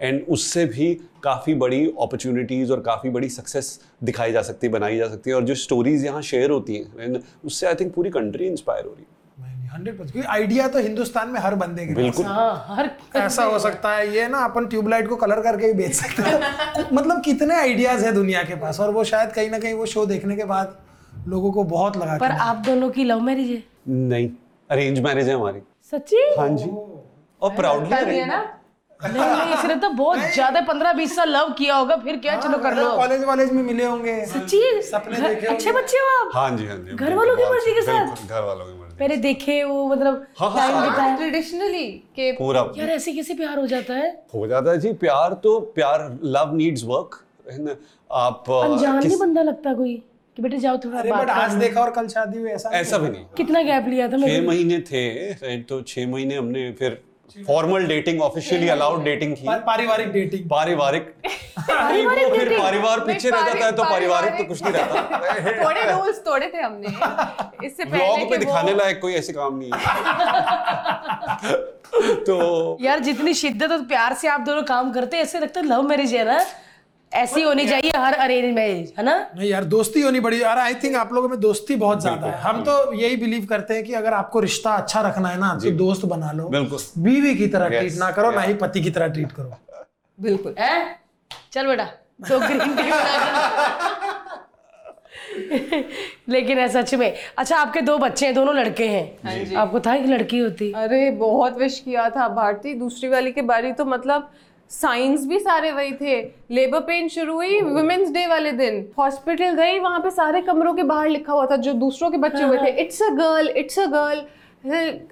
एंड उससे भी काफ़ी बड़ी अपॉर्चुनिटीज़ और काफ़ी बड़ी सक्सेस दिखाई जा सकती है बनाई जा सकती है। और जो स्टोरीज यहाँ शेयर होती हैं उससे आई थिंक पूरी कंट्री इंस्पायर हो रही है। हंड्रेड परसेंट आइडिया तो हिंदुस्तान में हर बंदे के बिल्कुल। हाँ हर ऐसा हो सकता है ये ना अपन ट्यूबलाइट को कलर करके भी बेच सकते हैं। [LAUGHS] मतलब कितने आइडियाज़ है दुनिया के पास और वो शायद कहीं ना कहीं वो शो देखने के बाद लोगों को बहुत लगा पर आप दोनों की लव मैरिज है? नहीं अरेंज मैरिज है हमारी। सच्ची? हाँ जी। और प्राउडली है ना। नहीं नहीं इसने तो बहुत [LAUGHS] ज़्यादा पंद्रह बीस साल लव किया होगा फिर क्या चलो कर लो। कॉलेज वॉलेज में मिले होंगे। सच्ची? सपने देखे अच्छे बच्चे हो आप? हाँ जी हाँ जी घर वालों की मर्ज़ी के साथ? घर वालों की पहले देखे वो मतलब हाँ, हाँ, टाइम बिताया ट्रेडिशनली के पूरा। यार ऐसे कैसे प्यार हो जाता है? हो जाता है जी प्यार तो प्यार लव नीड्स वर्क है ना? आप अनजान किस- बंदा लगता कोई कि बेटे जाओ थोड़ा अरे बात बट आज देखा और कल शादी हुई ऐसा ऐसा भी नहीं। कितना गैप लिया था छह महीने थे तो छह महीने हमने फिर formal dating officially allowed dating थी। पारिवारिक डेटिंग पारिवारिक। वो फिर परिवार पीछे रह जाता है तो पारिवारिक तो कुछ नहीं रहता। थोड़े रूल्स तोड़े थे हमने। इससे पहले ब्लॉग पे दिखाने लायक कोई ऐसे काम नहीं है। [LAUGHS] तो यार जितनी शिद्दत और प्यार से आप दोनों काम करते हैं ऐसे लगता है लव मैरिज है ना? ऐसी होनी चाहिए हर अरेंज मैरिज है ना? नहीं यार दोस्ती होनी बड़ी यार आई थिंक आप लोगों में दोस्ती बहुत ज़्यादा है। हम तो यही बिलीव करते हैं कि अगर आपको रिश्ता अच्छा रखना है ना तो दोस्त बना लो। बिल्कुल। बीवी की तरह ट्रीट ना करो ना ही पति की तरह ट्रीट करो। बिल्कुल। है? चल बेटा तो ग्रीन टी लेकिन है सच में अच्छा आपके दो बच्चे हैं दोनों लड़के हैं। आपको था कि लड़की होती? अरे बहुत विश किया था भारती दूसरी वाली के बारी तो मतलब साइंस भी सारे वही थे। लेबर पेन शुरू हुई वुमेन्स डे वाले दिन। हॉस्पिटल गई वहाँ पे सारे कमरों के बाहर लिखा हुआ था जो दूसरों के बच्चे हुए थे। It's a girl it's a girl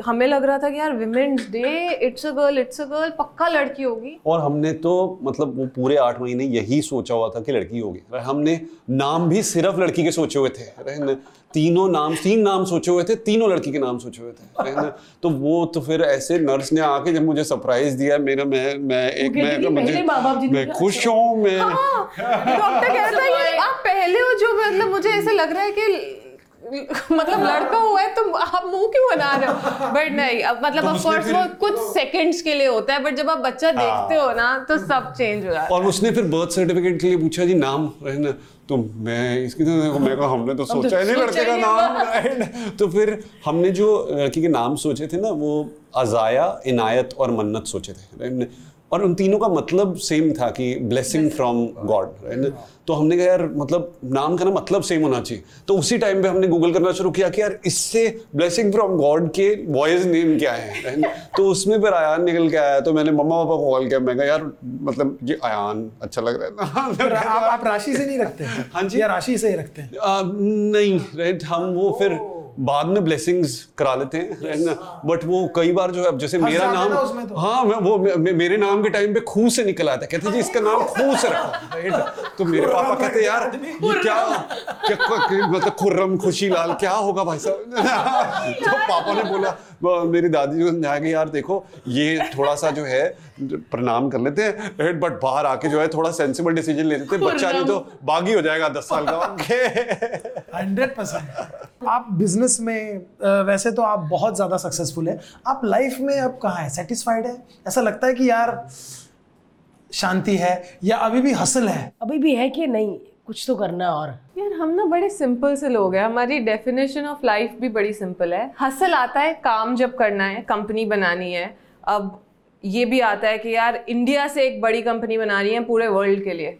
हमें लग रहा था कि यार women's day it's a girl it's a girl पक्का लड़की होगी। और हमने तो मतलब वो पूरे आठ महीने यही सोचा हुआ था कि लड़की होगी। हमने नाम भी सिर्फ़ लड़की के सोचे हुए थे। तीनों नाम तीन नाम सोचे हुए थे तीनों लड़की के नाम सोचे हुए थे। तो वो तो फिर ऐसे नर्स ने आके जब मुझे सरप्राइज़ दिया मेरा मैं मैं एक मैं थी, मुझे मैं खुश हूँ मैं डॉक्टर कहता है आप पहले हो जो मतलब मुझे ऐसे लग रहा है कि मतलब लड़का हुआ है तो आप मुँह क्यों बना रहे हो? बट [LAUGHS] नहीं अब मतलब तो ऑफ़ उसने कोर्स फिर- वो कुछ सेकंड्स के लिए होता है बट जब आप बच्चा देखते हो ना तो सब चेंज हो जाता है। और उसने फिर बर्थ सर्टिफिकेट के लिए पूछा जी नाम रहना तो मैं इसकी तो मैं कहा हमने तो सोचा ही नहीं लड़के का नाम तो फिर हमने जो लड़की के नाम सोचे थे ना वो अजाया इनायत और मन्नत सोचे थे? और उन तीनों का मतलब सेम था कि ब्लेसिंग फ्रॉम गॉड तो हमने कहा यार मतलब नाम का ना मतलब सेम होना चाहिए। तो उसी टाइम पे हमने गूगल करना शुरू किया कि यार इससे ब्लेसिंग फ्रॉम गॉड के बॉयज़ नेम क्या है? तो उसमें फिर आयान निकल के आया तो मैंने मम्मा पापा को कॉल किया मैं कहा यार मतलब ये आयान अच्छा लग रहा है ना? [LAUGHS] आप आप राशि से नहीं रखते? हाँ जी। या राशि से ही रखते हैं? नहीं राइट हम वो फिर बाद में ब्लेसिंग्स करा लेते हैं बट वो कई बार जो है अब जैसे मेरा नाम ना तो। हाँ मैं वो मे, मे- मेरे नाम के टाइम पे खूह से निकल आता कहते जी इसका नाम खूह से रखो। [LAUGHS] राइट तो मेरे पापा कहते यार ये क्या क्या मतलब खुर्रम खुशी लाल क्या होगा भाई साहब? [LAUGHS] तो पापा ने बोला मेरी दादी जो कि यार देखो ये थोड़ा सा जो है प्रणाम कर लेते हैं बट बाहर आके जो है थोड़ा सेंसिबल डिसीज़न ले लेते हैं। बच्चा नहीं तो बागी हो जाएगा दस साल का। Hundred percent. आप बिज़नेस में वैसे तो आप बहुत ज़्यादा सक्सेसफुल है। आप लाइफ में अब कहाँ है? सेटिस्फाइड है? ऐसा लगता है कि यार शांति है या अभी भी हसल है? अभी भी है कि नहीं? कुछ तो करना और। यार हम ना बड़े सिंपल से लोग हैं। हमारी डेफिनेशन ऑफ़ लाइफ भी बड़ी सिंपल है। हसल आता है काम जब करना है कंपनी बनानी है। अब ये भी आता है कि यार इंडिया से एक बड़ी कंपनी बनानी है पूरे वर्ल्ड के लिए।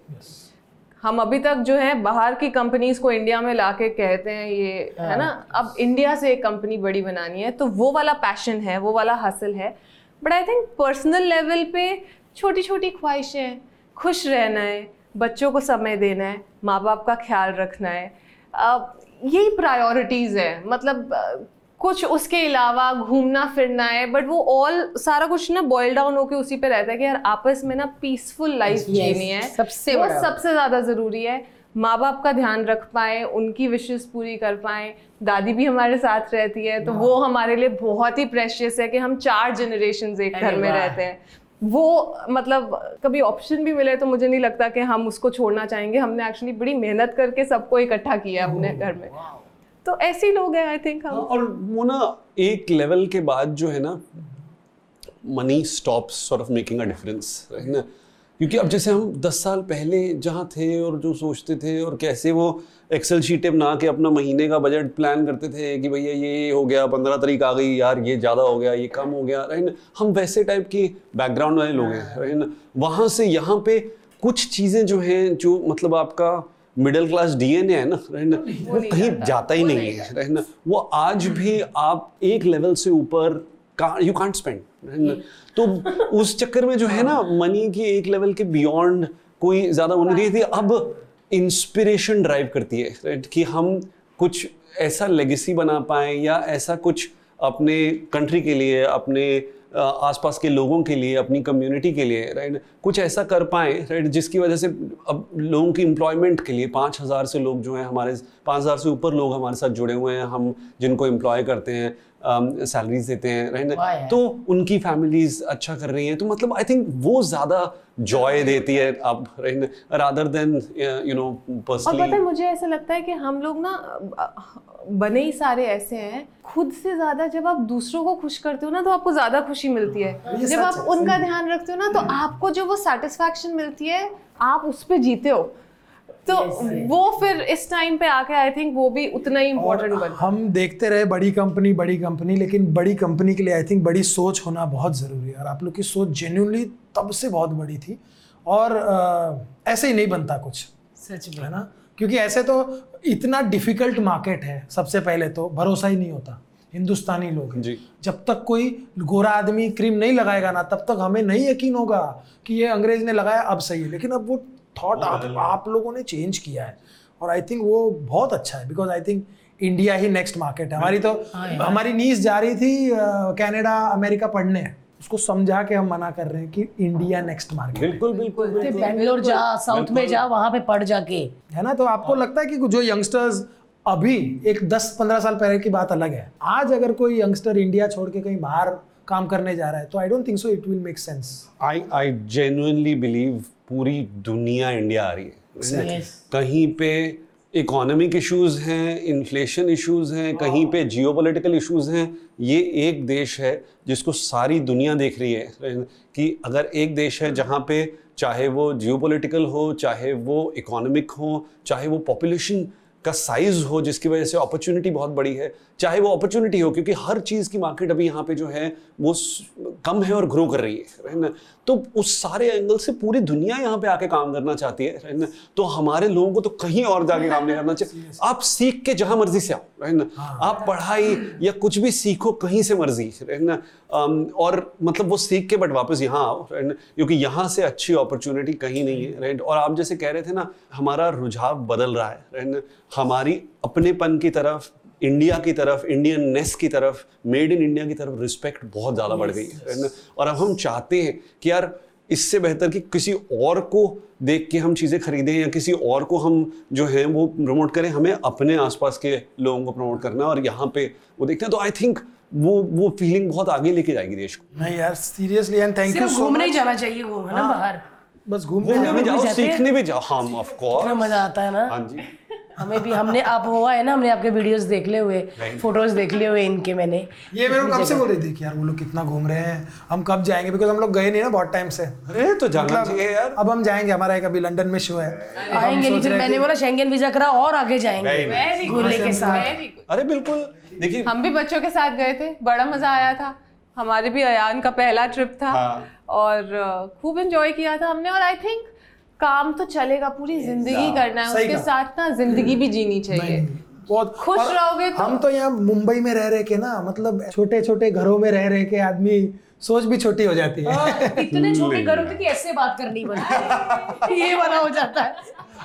हम अभी तक जो है बाहर की कंपनीज़ को इंडिया में लाके कहते हैं ये है ना? अब इंडिया से एक कंपनी बड़ी बनानी है तो वो वाला पैशन है वो वाला हासिल है। But I think personal level पे छोटी छोटी ख्वाहिशें खुश रहना है बच्चों को समय देना है माँ बाप का ख्याल रखना है। यही प्रायोरिटीज़ है। मतलब कुछ उसके अलावा घूमना फिरना है बट वो ऑल सारा कुछ ना बॉयल डाउन होके उसी पे रहता है कि यार आपस में ना पीसफुल लाइफ जीनी है। सबसे वो सबसे ज़्यादा ज़रूरी है। माँ बाप का ध्यान रख पाए उनकी विशेष पूरी कर पाए। दादी भी हमारे साथ रहती है तो वो हमारे लिए बहुत ही प्रेशियस है कि हम चार जनरेशन एक घर में रहते हैं। वो मतलब कभी ऑप्शन भी मिले तो मुझे नहीं लगता कि हम उसको छोड़ना चाहेंगे। हमने एक्चुअली बड़ी मेहनत करके सबको इकट्ठा किया है अपने घर में। तो ऐसे लोग हैं आई थिंक हम। और वो ना एक लेवल के बाद जो है ना money stops sort of making a difference है ना? क्योंकि अब जैसे हम दस साल पहले जहाँ थे और जो सोचते थे और कैसे वो एक्सेल शीटें बना के अपना महीने का बजट प्लान करते थे कि भैया ये हो गया, पंद्रह तारीख आ गई, यार ये ज़्यादा हो गया, ये कम हो गया राइट हम वैसे टाइप की बैकग्राउंड वाले लोग हैं राइट वहाँ से यहाँ पे कुछ चीज़ें जो हैं, जो मतलब आपका मिडिल क्लास डीएनए है ना राइट ना? वो कहीं जाता। ही नहीं है राइट ना? वो आज भी आप एक लेवल से ऊपर यू कांट स्पेंड तो उस चक्कर में जो है ना मनी की एक लेवल के बियॉन्ड कोई ज़्यादा होने नहीं थी अब इंस्पिरेशन ड्राइव करती है राइट कि हम कुछ ऐसा लेगेसी बना पाए या ऐसा कुछ अपने कंट्री के लिए अपने आसपास के लोगों के लिए, अपनी कम्युनिटी के लिए राइट कुछ ऐसा कर पाएँ राइट जिसकी वजह से अब लोगों की एम्प्लॉयमेंट के लिए पाँच हज़ार से लोग जो हैं हमारे पाँच हज़ार से ऊपर लोग हमारे साथ जुड़े हुए हैं हम जिनको एम्प्लॉय करते हैं सैलरीज देते हैं राइट। तो उनकी फैमिलीज़ अच्छा कर रही हैं। तो मतलब आई थिंक वो ज़्यादा जॉय देती है अब right rather than you know और पता है मुझे ऐसा लगता है कि हम लोग ना बने ही सारे ऐसे हैं खुद से ज़्यादा जब आप दूसरों को खुश करते हो ना तो आपको ज़्यादा खुशी मिलती है। जब आप उनका ध्यान रखते हो ना तो आपको जो वो सेटिस्फैक्शन मिलती है आप उस पे जीते हो। तो वो फिर इस टाइम पे आके आई थिंक वो भी उतना ही इम्पोर्टेंट बन हम देखते रहे बड़ी कंपनी बड़ी कंपनी लेकिन बड़ी कंपनी के लिए आई थिंक बड़ी सोच होना बहुत ज़रूरी है। और आप लोग की सोच जेन्यूनली तब से बहुत बड़ी थी। और अ, ऐसे ही नहीं बनता कुछ सच में। है ना? क्योंकि ऐसे तो इतना डिफ़िकल्ट मार्केट है सबसे पहले तो भरोसा ही नहीं होता हिंदुस्तानी लोग हैं। जी। जब तक कोई गोरा आदमी क्रीम नहीं लगाएगा ना तब तक हमें नहीं यकीन होगा कि ये अंग्रेज़ ने लगाया अब सही है। लेकिन अब वो थॉट आप आप लोगों ने चेंज किया है। और आई थिंक वो बहुत अच्छा है बिकॉज़ आई थिंक इंडिया ही नेक्स्ट मार्केट है। हमारी तो हमारी नीस जा रही थी कनाडा अमेरिका पढ़ने। उसको समझा के हम मना कर रहे हैं कि इंडिया नेक्स्ट मार्केट बिल्कुल बिल्कुल बैंगलोर जा साउथ में जा वहाँ पे पढ़ जाके। है ना? तो आपको लगता है कि जो यंगस्टर्स अभी एक 10-15 साल पहले की बात अलग है। आज अगर कोई यंगस्टर इंडिया छोड़ के कहीं बाहर काम करने जा रहा है तो I don't think so it will make sense I I genuinely believe पूरी दुनिया इंडिया आ रही है। Yes. कहीं पे इकोनॉमिक इश्यूज़ हैं इन्फ्लेशन इश्यूज़ हैं कहीं पे जियोपॉलिटिकल इश्यूज़ हैं ये एक देश है जिसको सारी दुनिया देख रही है। कि अगर एक देश है जहाँ पे चाहे वो जियोपॉलिटिकल हो चाहे वो इकोनॉमिक हो चाहे वो पॉपुलेशन का साइज़ हो जिसकी वजह से अपॉर्चुनिटी बहुत बड़ी है। चाहे वो अपॉर्चुनिटी हो क्योंकि हर चीज़ की मार्केट अभी यहाँ पे जो है वो कम है और ग्रो कर रही है है ना? तो उस सारे एंगल से पूरी दुनिया यहाँ पे आके काम करना चाहती है है ना? तो हमारे लोगों को तो कहीं और जाके काम नहीं करना चाहिए। [LAUGHS] आप सीख के जहाँ मर्ज़ी से आओ है ना? आप पढ़ाई या कुछ भी सीखो कहीं से मर्ज़ी है ना? और मतलब वो सीख के बट वापस यहाँ आओ है ना? क्योंकि यहाँ से अच्छी अपॉर्चुनिटी कहीं नहीं है राइट और आप जैसे कह रहे थे ना हमारा रुझाव बदल रहा है राइट हमारी अपनेपन की तरफ़ इंडिया की तरफ़ इंडियन नेस की तरफ़ मेड इन इंडिया की तरफ़ रिस्पेक्ट बहुत ज़्यादा बढ़ गई है है और अब हम चाहते हैं कि यार इससे बेहतर कि किसी और को देख के हम चीज़ें खरीदें या किसी और को हम जो है वो प्रमोट करें हमें अपने आसपास के लोगों को प्रमोट करना है और यहाँ पे वो देखते हैं। तो आई थिंक वो वो फीलिंग बहुत आगे लेके जाएगी देश को। नहीं यार seriously and thank you so घूमने ही जाना चाहिए घूमने ना बाहर। बस घूमने घूमने भी जाओ सीखने भी जाओ। हाँ ऑफ़ कोर्स मज़ा आता है ना? हाँ जी। हमें भी हमने आप हुआ है ना हमने आपके वीडियोस देख ले हुए फ़ोटोज़ देख ले हुए इनके मैंने। ये मेरे को कब से बोल रही थी कि यार वो लोग कितना घूम रहे हैं हम कब जाएँगे? बिकॉज़ हम लोग गए नहीं ना बहुत टाइम से। अरे तो जाना चाहिए यार। अब हम जाएँगे हमारा एक अभी लंदन में शो है। आएँगे नहीं फिर मैंने बोला शेंगेन वीज़ा करा और आगे जाएँगे। घूमने के साथ अरे बिल्कुल देखिए। हम भी बच्चों के साथ गए थे बड़ा मज़ा आया था। हमारे भी अयान का पहला ट्रिप था हाँ। और खूब एंजॉय किया था हमने और आई थिंक काम तो चलेगा पूरी ज़िंदगी करना है उसके साथ ना ज़िंदगी भी जीनी चाहिए। बहुत खुश रहोगे तो- हम तो यहाँ मुंबई में रह रहे के ना मतलब छोटे छोटे घरों में रह रहे के आदमी सोच भी छोटी हो जाती है। इतने छोटे घर होते कि ऐसे बात करनी पड़ती है। ये वाला हो जाता है।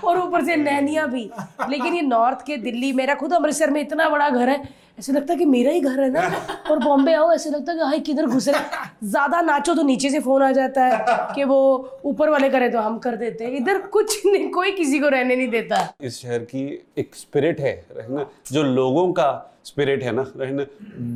और ऊपर से नैनिया भी। लेकिन ये नॉर्थ के दिल्ली मेरा खुद अमृतसर में इतना बड़ा घर है ऐसे लगता है कि मेरा ही घर है ना [LAUGHS] और बॉम्बे आओ ऐसे लगता है कि हाय किधर घुस? रहे ज़्यादा नाचो तो नीचे से फ़ोन आ जाता है कि वो ऊपर वाले करे तो हम कर देते हैं। इधर कुछ नहीं कोई किसी को रहने नहीं देता। इस शहर की एक स्पिरिट है रहना जो लोगों का स्पिरिट है ना रहना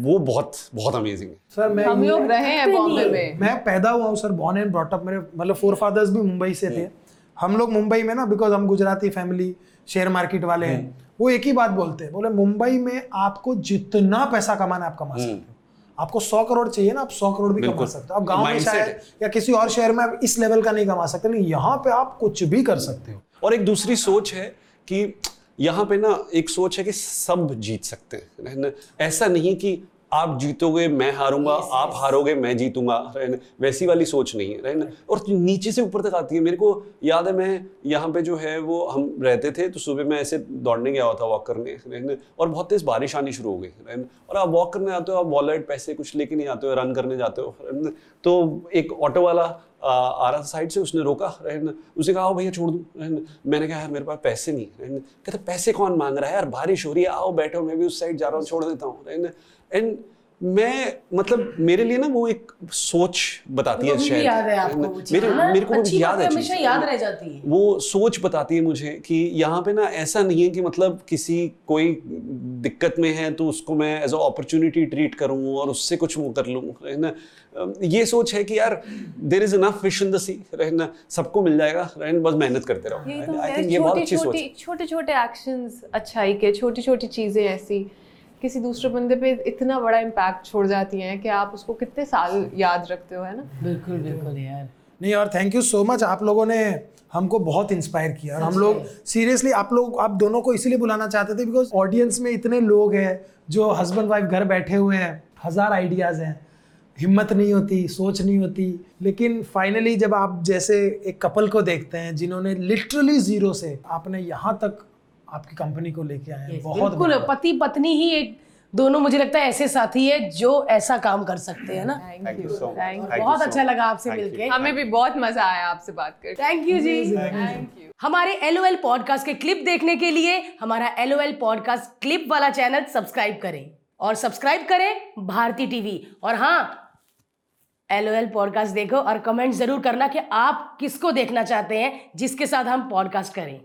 वो बहुत बहुत अमेजिंग है। सर मैं हम लोग रहे हैं बॉम्बे में। मैं पैदा हुआ हूँ सर बॉर्न एंड ब्रॉटअप मेरे मतलब फोर फादर्स भी मुंबई से थे। हम लोग मुंबई में ना बिकॉज़ हम गुजराती फैमिली शेयर मार्केट वाले हैं। वो एक ही बात बोलते हैं बोले मुंबई में आपको जितना पैसा कमाना है आप कमा सकते हो। आपको सौ करोड़ चाहिए ना आप सौ करोड़ भी कमा। सकते हो। आप गाँव में शायद या किसी और शहर में आप इस लेवल का नहीं कमा सकते यहाँ पे आप कुछ भी कर सकते हो। और एक दूसरी सोच है कि यहाँ पे ना एक सोच है कि सब जीत सकते हैं। ऐसा नहीं कि आप जीतोगे मैं हारूँगा yes, आप yes. हारोगे मैं जीतूँगा रहना वैसी वाली सोच नहीं है रहना और नीचे से ऊपर तक आती है। मेरे को याद है मैं यहाँ पे जो है वो हम रहते थे तो सुबह मैं ऐसे दौड़ने गया हुआ था वॉक करने रहना और बहुत तेज बारिश आनी शुरू हो गई रहना और आप वॉक करने आते हो आप वॉलेट पैसे कुछ लेके नहीं आते हो रन करने जाते हो तो एक ऑटो वाला आ आ रहा था साइड से उसने रोका एंड उसने कहा, आओ भैया, छोड़ दूँ। एंड मैंने कहा, यार, मेरे पास पैसे नहीं एंड कहते, पैसे कौन मांग रहा है? यार बारिश हो रही है, आओ बैठो, मैं भी उस साइड जा रहा हूँ, छोड़ देता हूँ। एंड एंड मैं मतलब मेरे लिए ना वो एक सोच बताती है शायद। याद है आपको रहना। मेरे है? मेरे को अच्छी याद है हमेशा याद रह जाती है। वो सोच बताती है मुझे कि यहाँ पे ना ऐसा नहीं है कि मतलब किसी कोई दिक्कत में है तो उसको मैं एज अ अपॉर्चुनिटी ट्रीट करूँ और उससे कुछ वो कर लूँ है ना ये सोच है कि यार there is enough fish in the sea है ना सबको मिल जाएगा right? बस मेहनत करते रहो। तो आई थिंक ये बहुत अच्छी सोच छोटे छोटे एक्शंस अच्छाई के छोटी छोटी चीज़ें ऐसी। किसी दूसरे बंदे पे इतना बड़ा इम्पैक्ट छोड़ जाती हैं कि आप उसको कितने साल याद रखते हो है ना? बिल्कुल बिल्कुल यार। नहीं और थैंक यू सो मच आप लोगों ने हमको बहुत इंस्पायर किया। और हम लोग सीरियसली आप लोग आप दोनों को इसीलिए बुलाना चाहते थे बिकॉज़ ऑडियंस में इतने लोग हैं जो हस्बैंड वाइफ घर बैठे हुए हैं हज़ार आइडियाज़ हैं। हिम्मत नहीं होती सोच नहीं होती। लेकिन फाइनली जब आप जैसे एक कपल को देखते हैं जिन्होंने लिटरली ज़ीरो से आपने यहाँ तक आपकी कंपनी को लेके आए हैं। बहुत बिल्कुल पति पत्नी ही एक दोनों मुझे लगता है ऐसे साथी है जो ऐसा काम कर सकते हैं ना? थैंक यू you बहुत अच्छा. लगा आपसे मिलके। हमें भी बहुत मज़ा आया आपसे बात करके। थैंक यू जी। थैंक यू हमारे एलओएल पॉडकास्ट के क्लिप देखने के लिए हमारा एलओएल पॉडकास्ट क्लिप वाला चैनल सब्सक्राइब करें। और सब्सक्राइब करें भारती टीवी और हाँ एल पॉडकास्ट देखो और कमेंट ज़रूर करना कि आप किसको देखना चाहते हैं जिसके साथ हम पॉडकास्ट करें।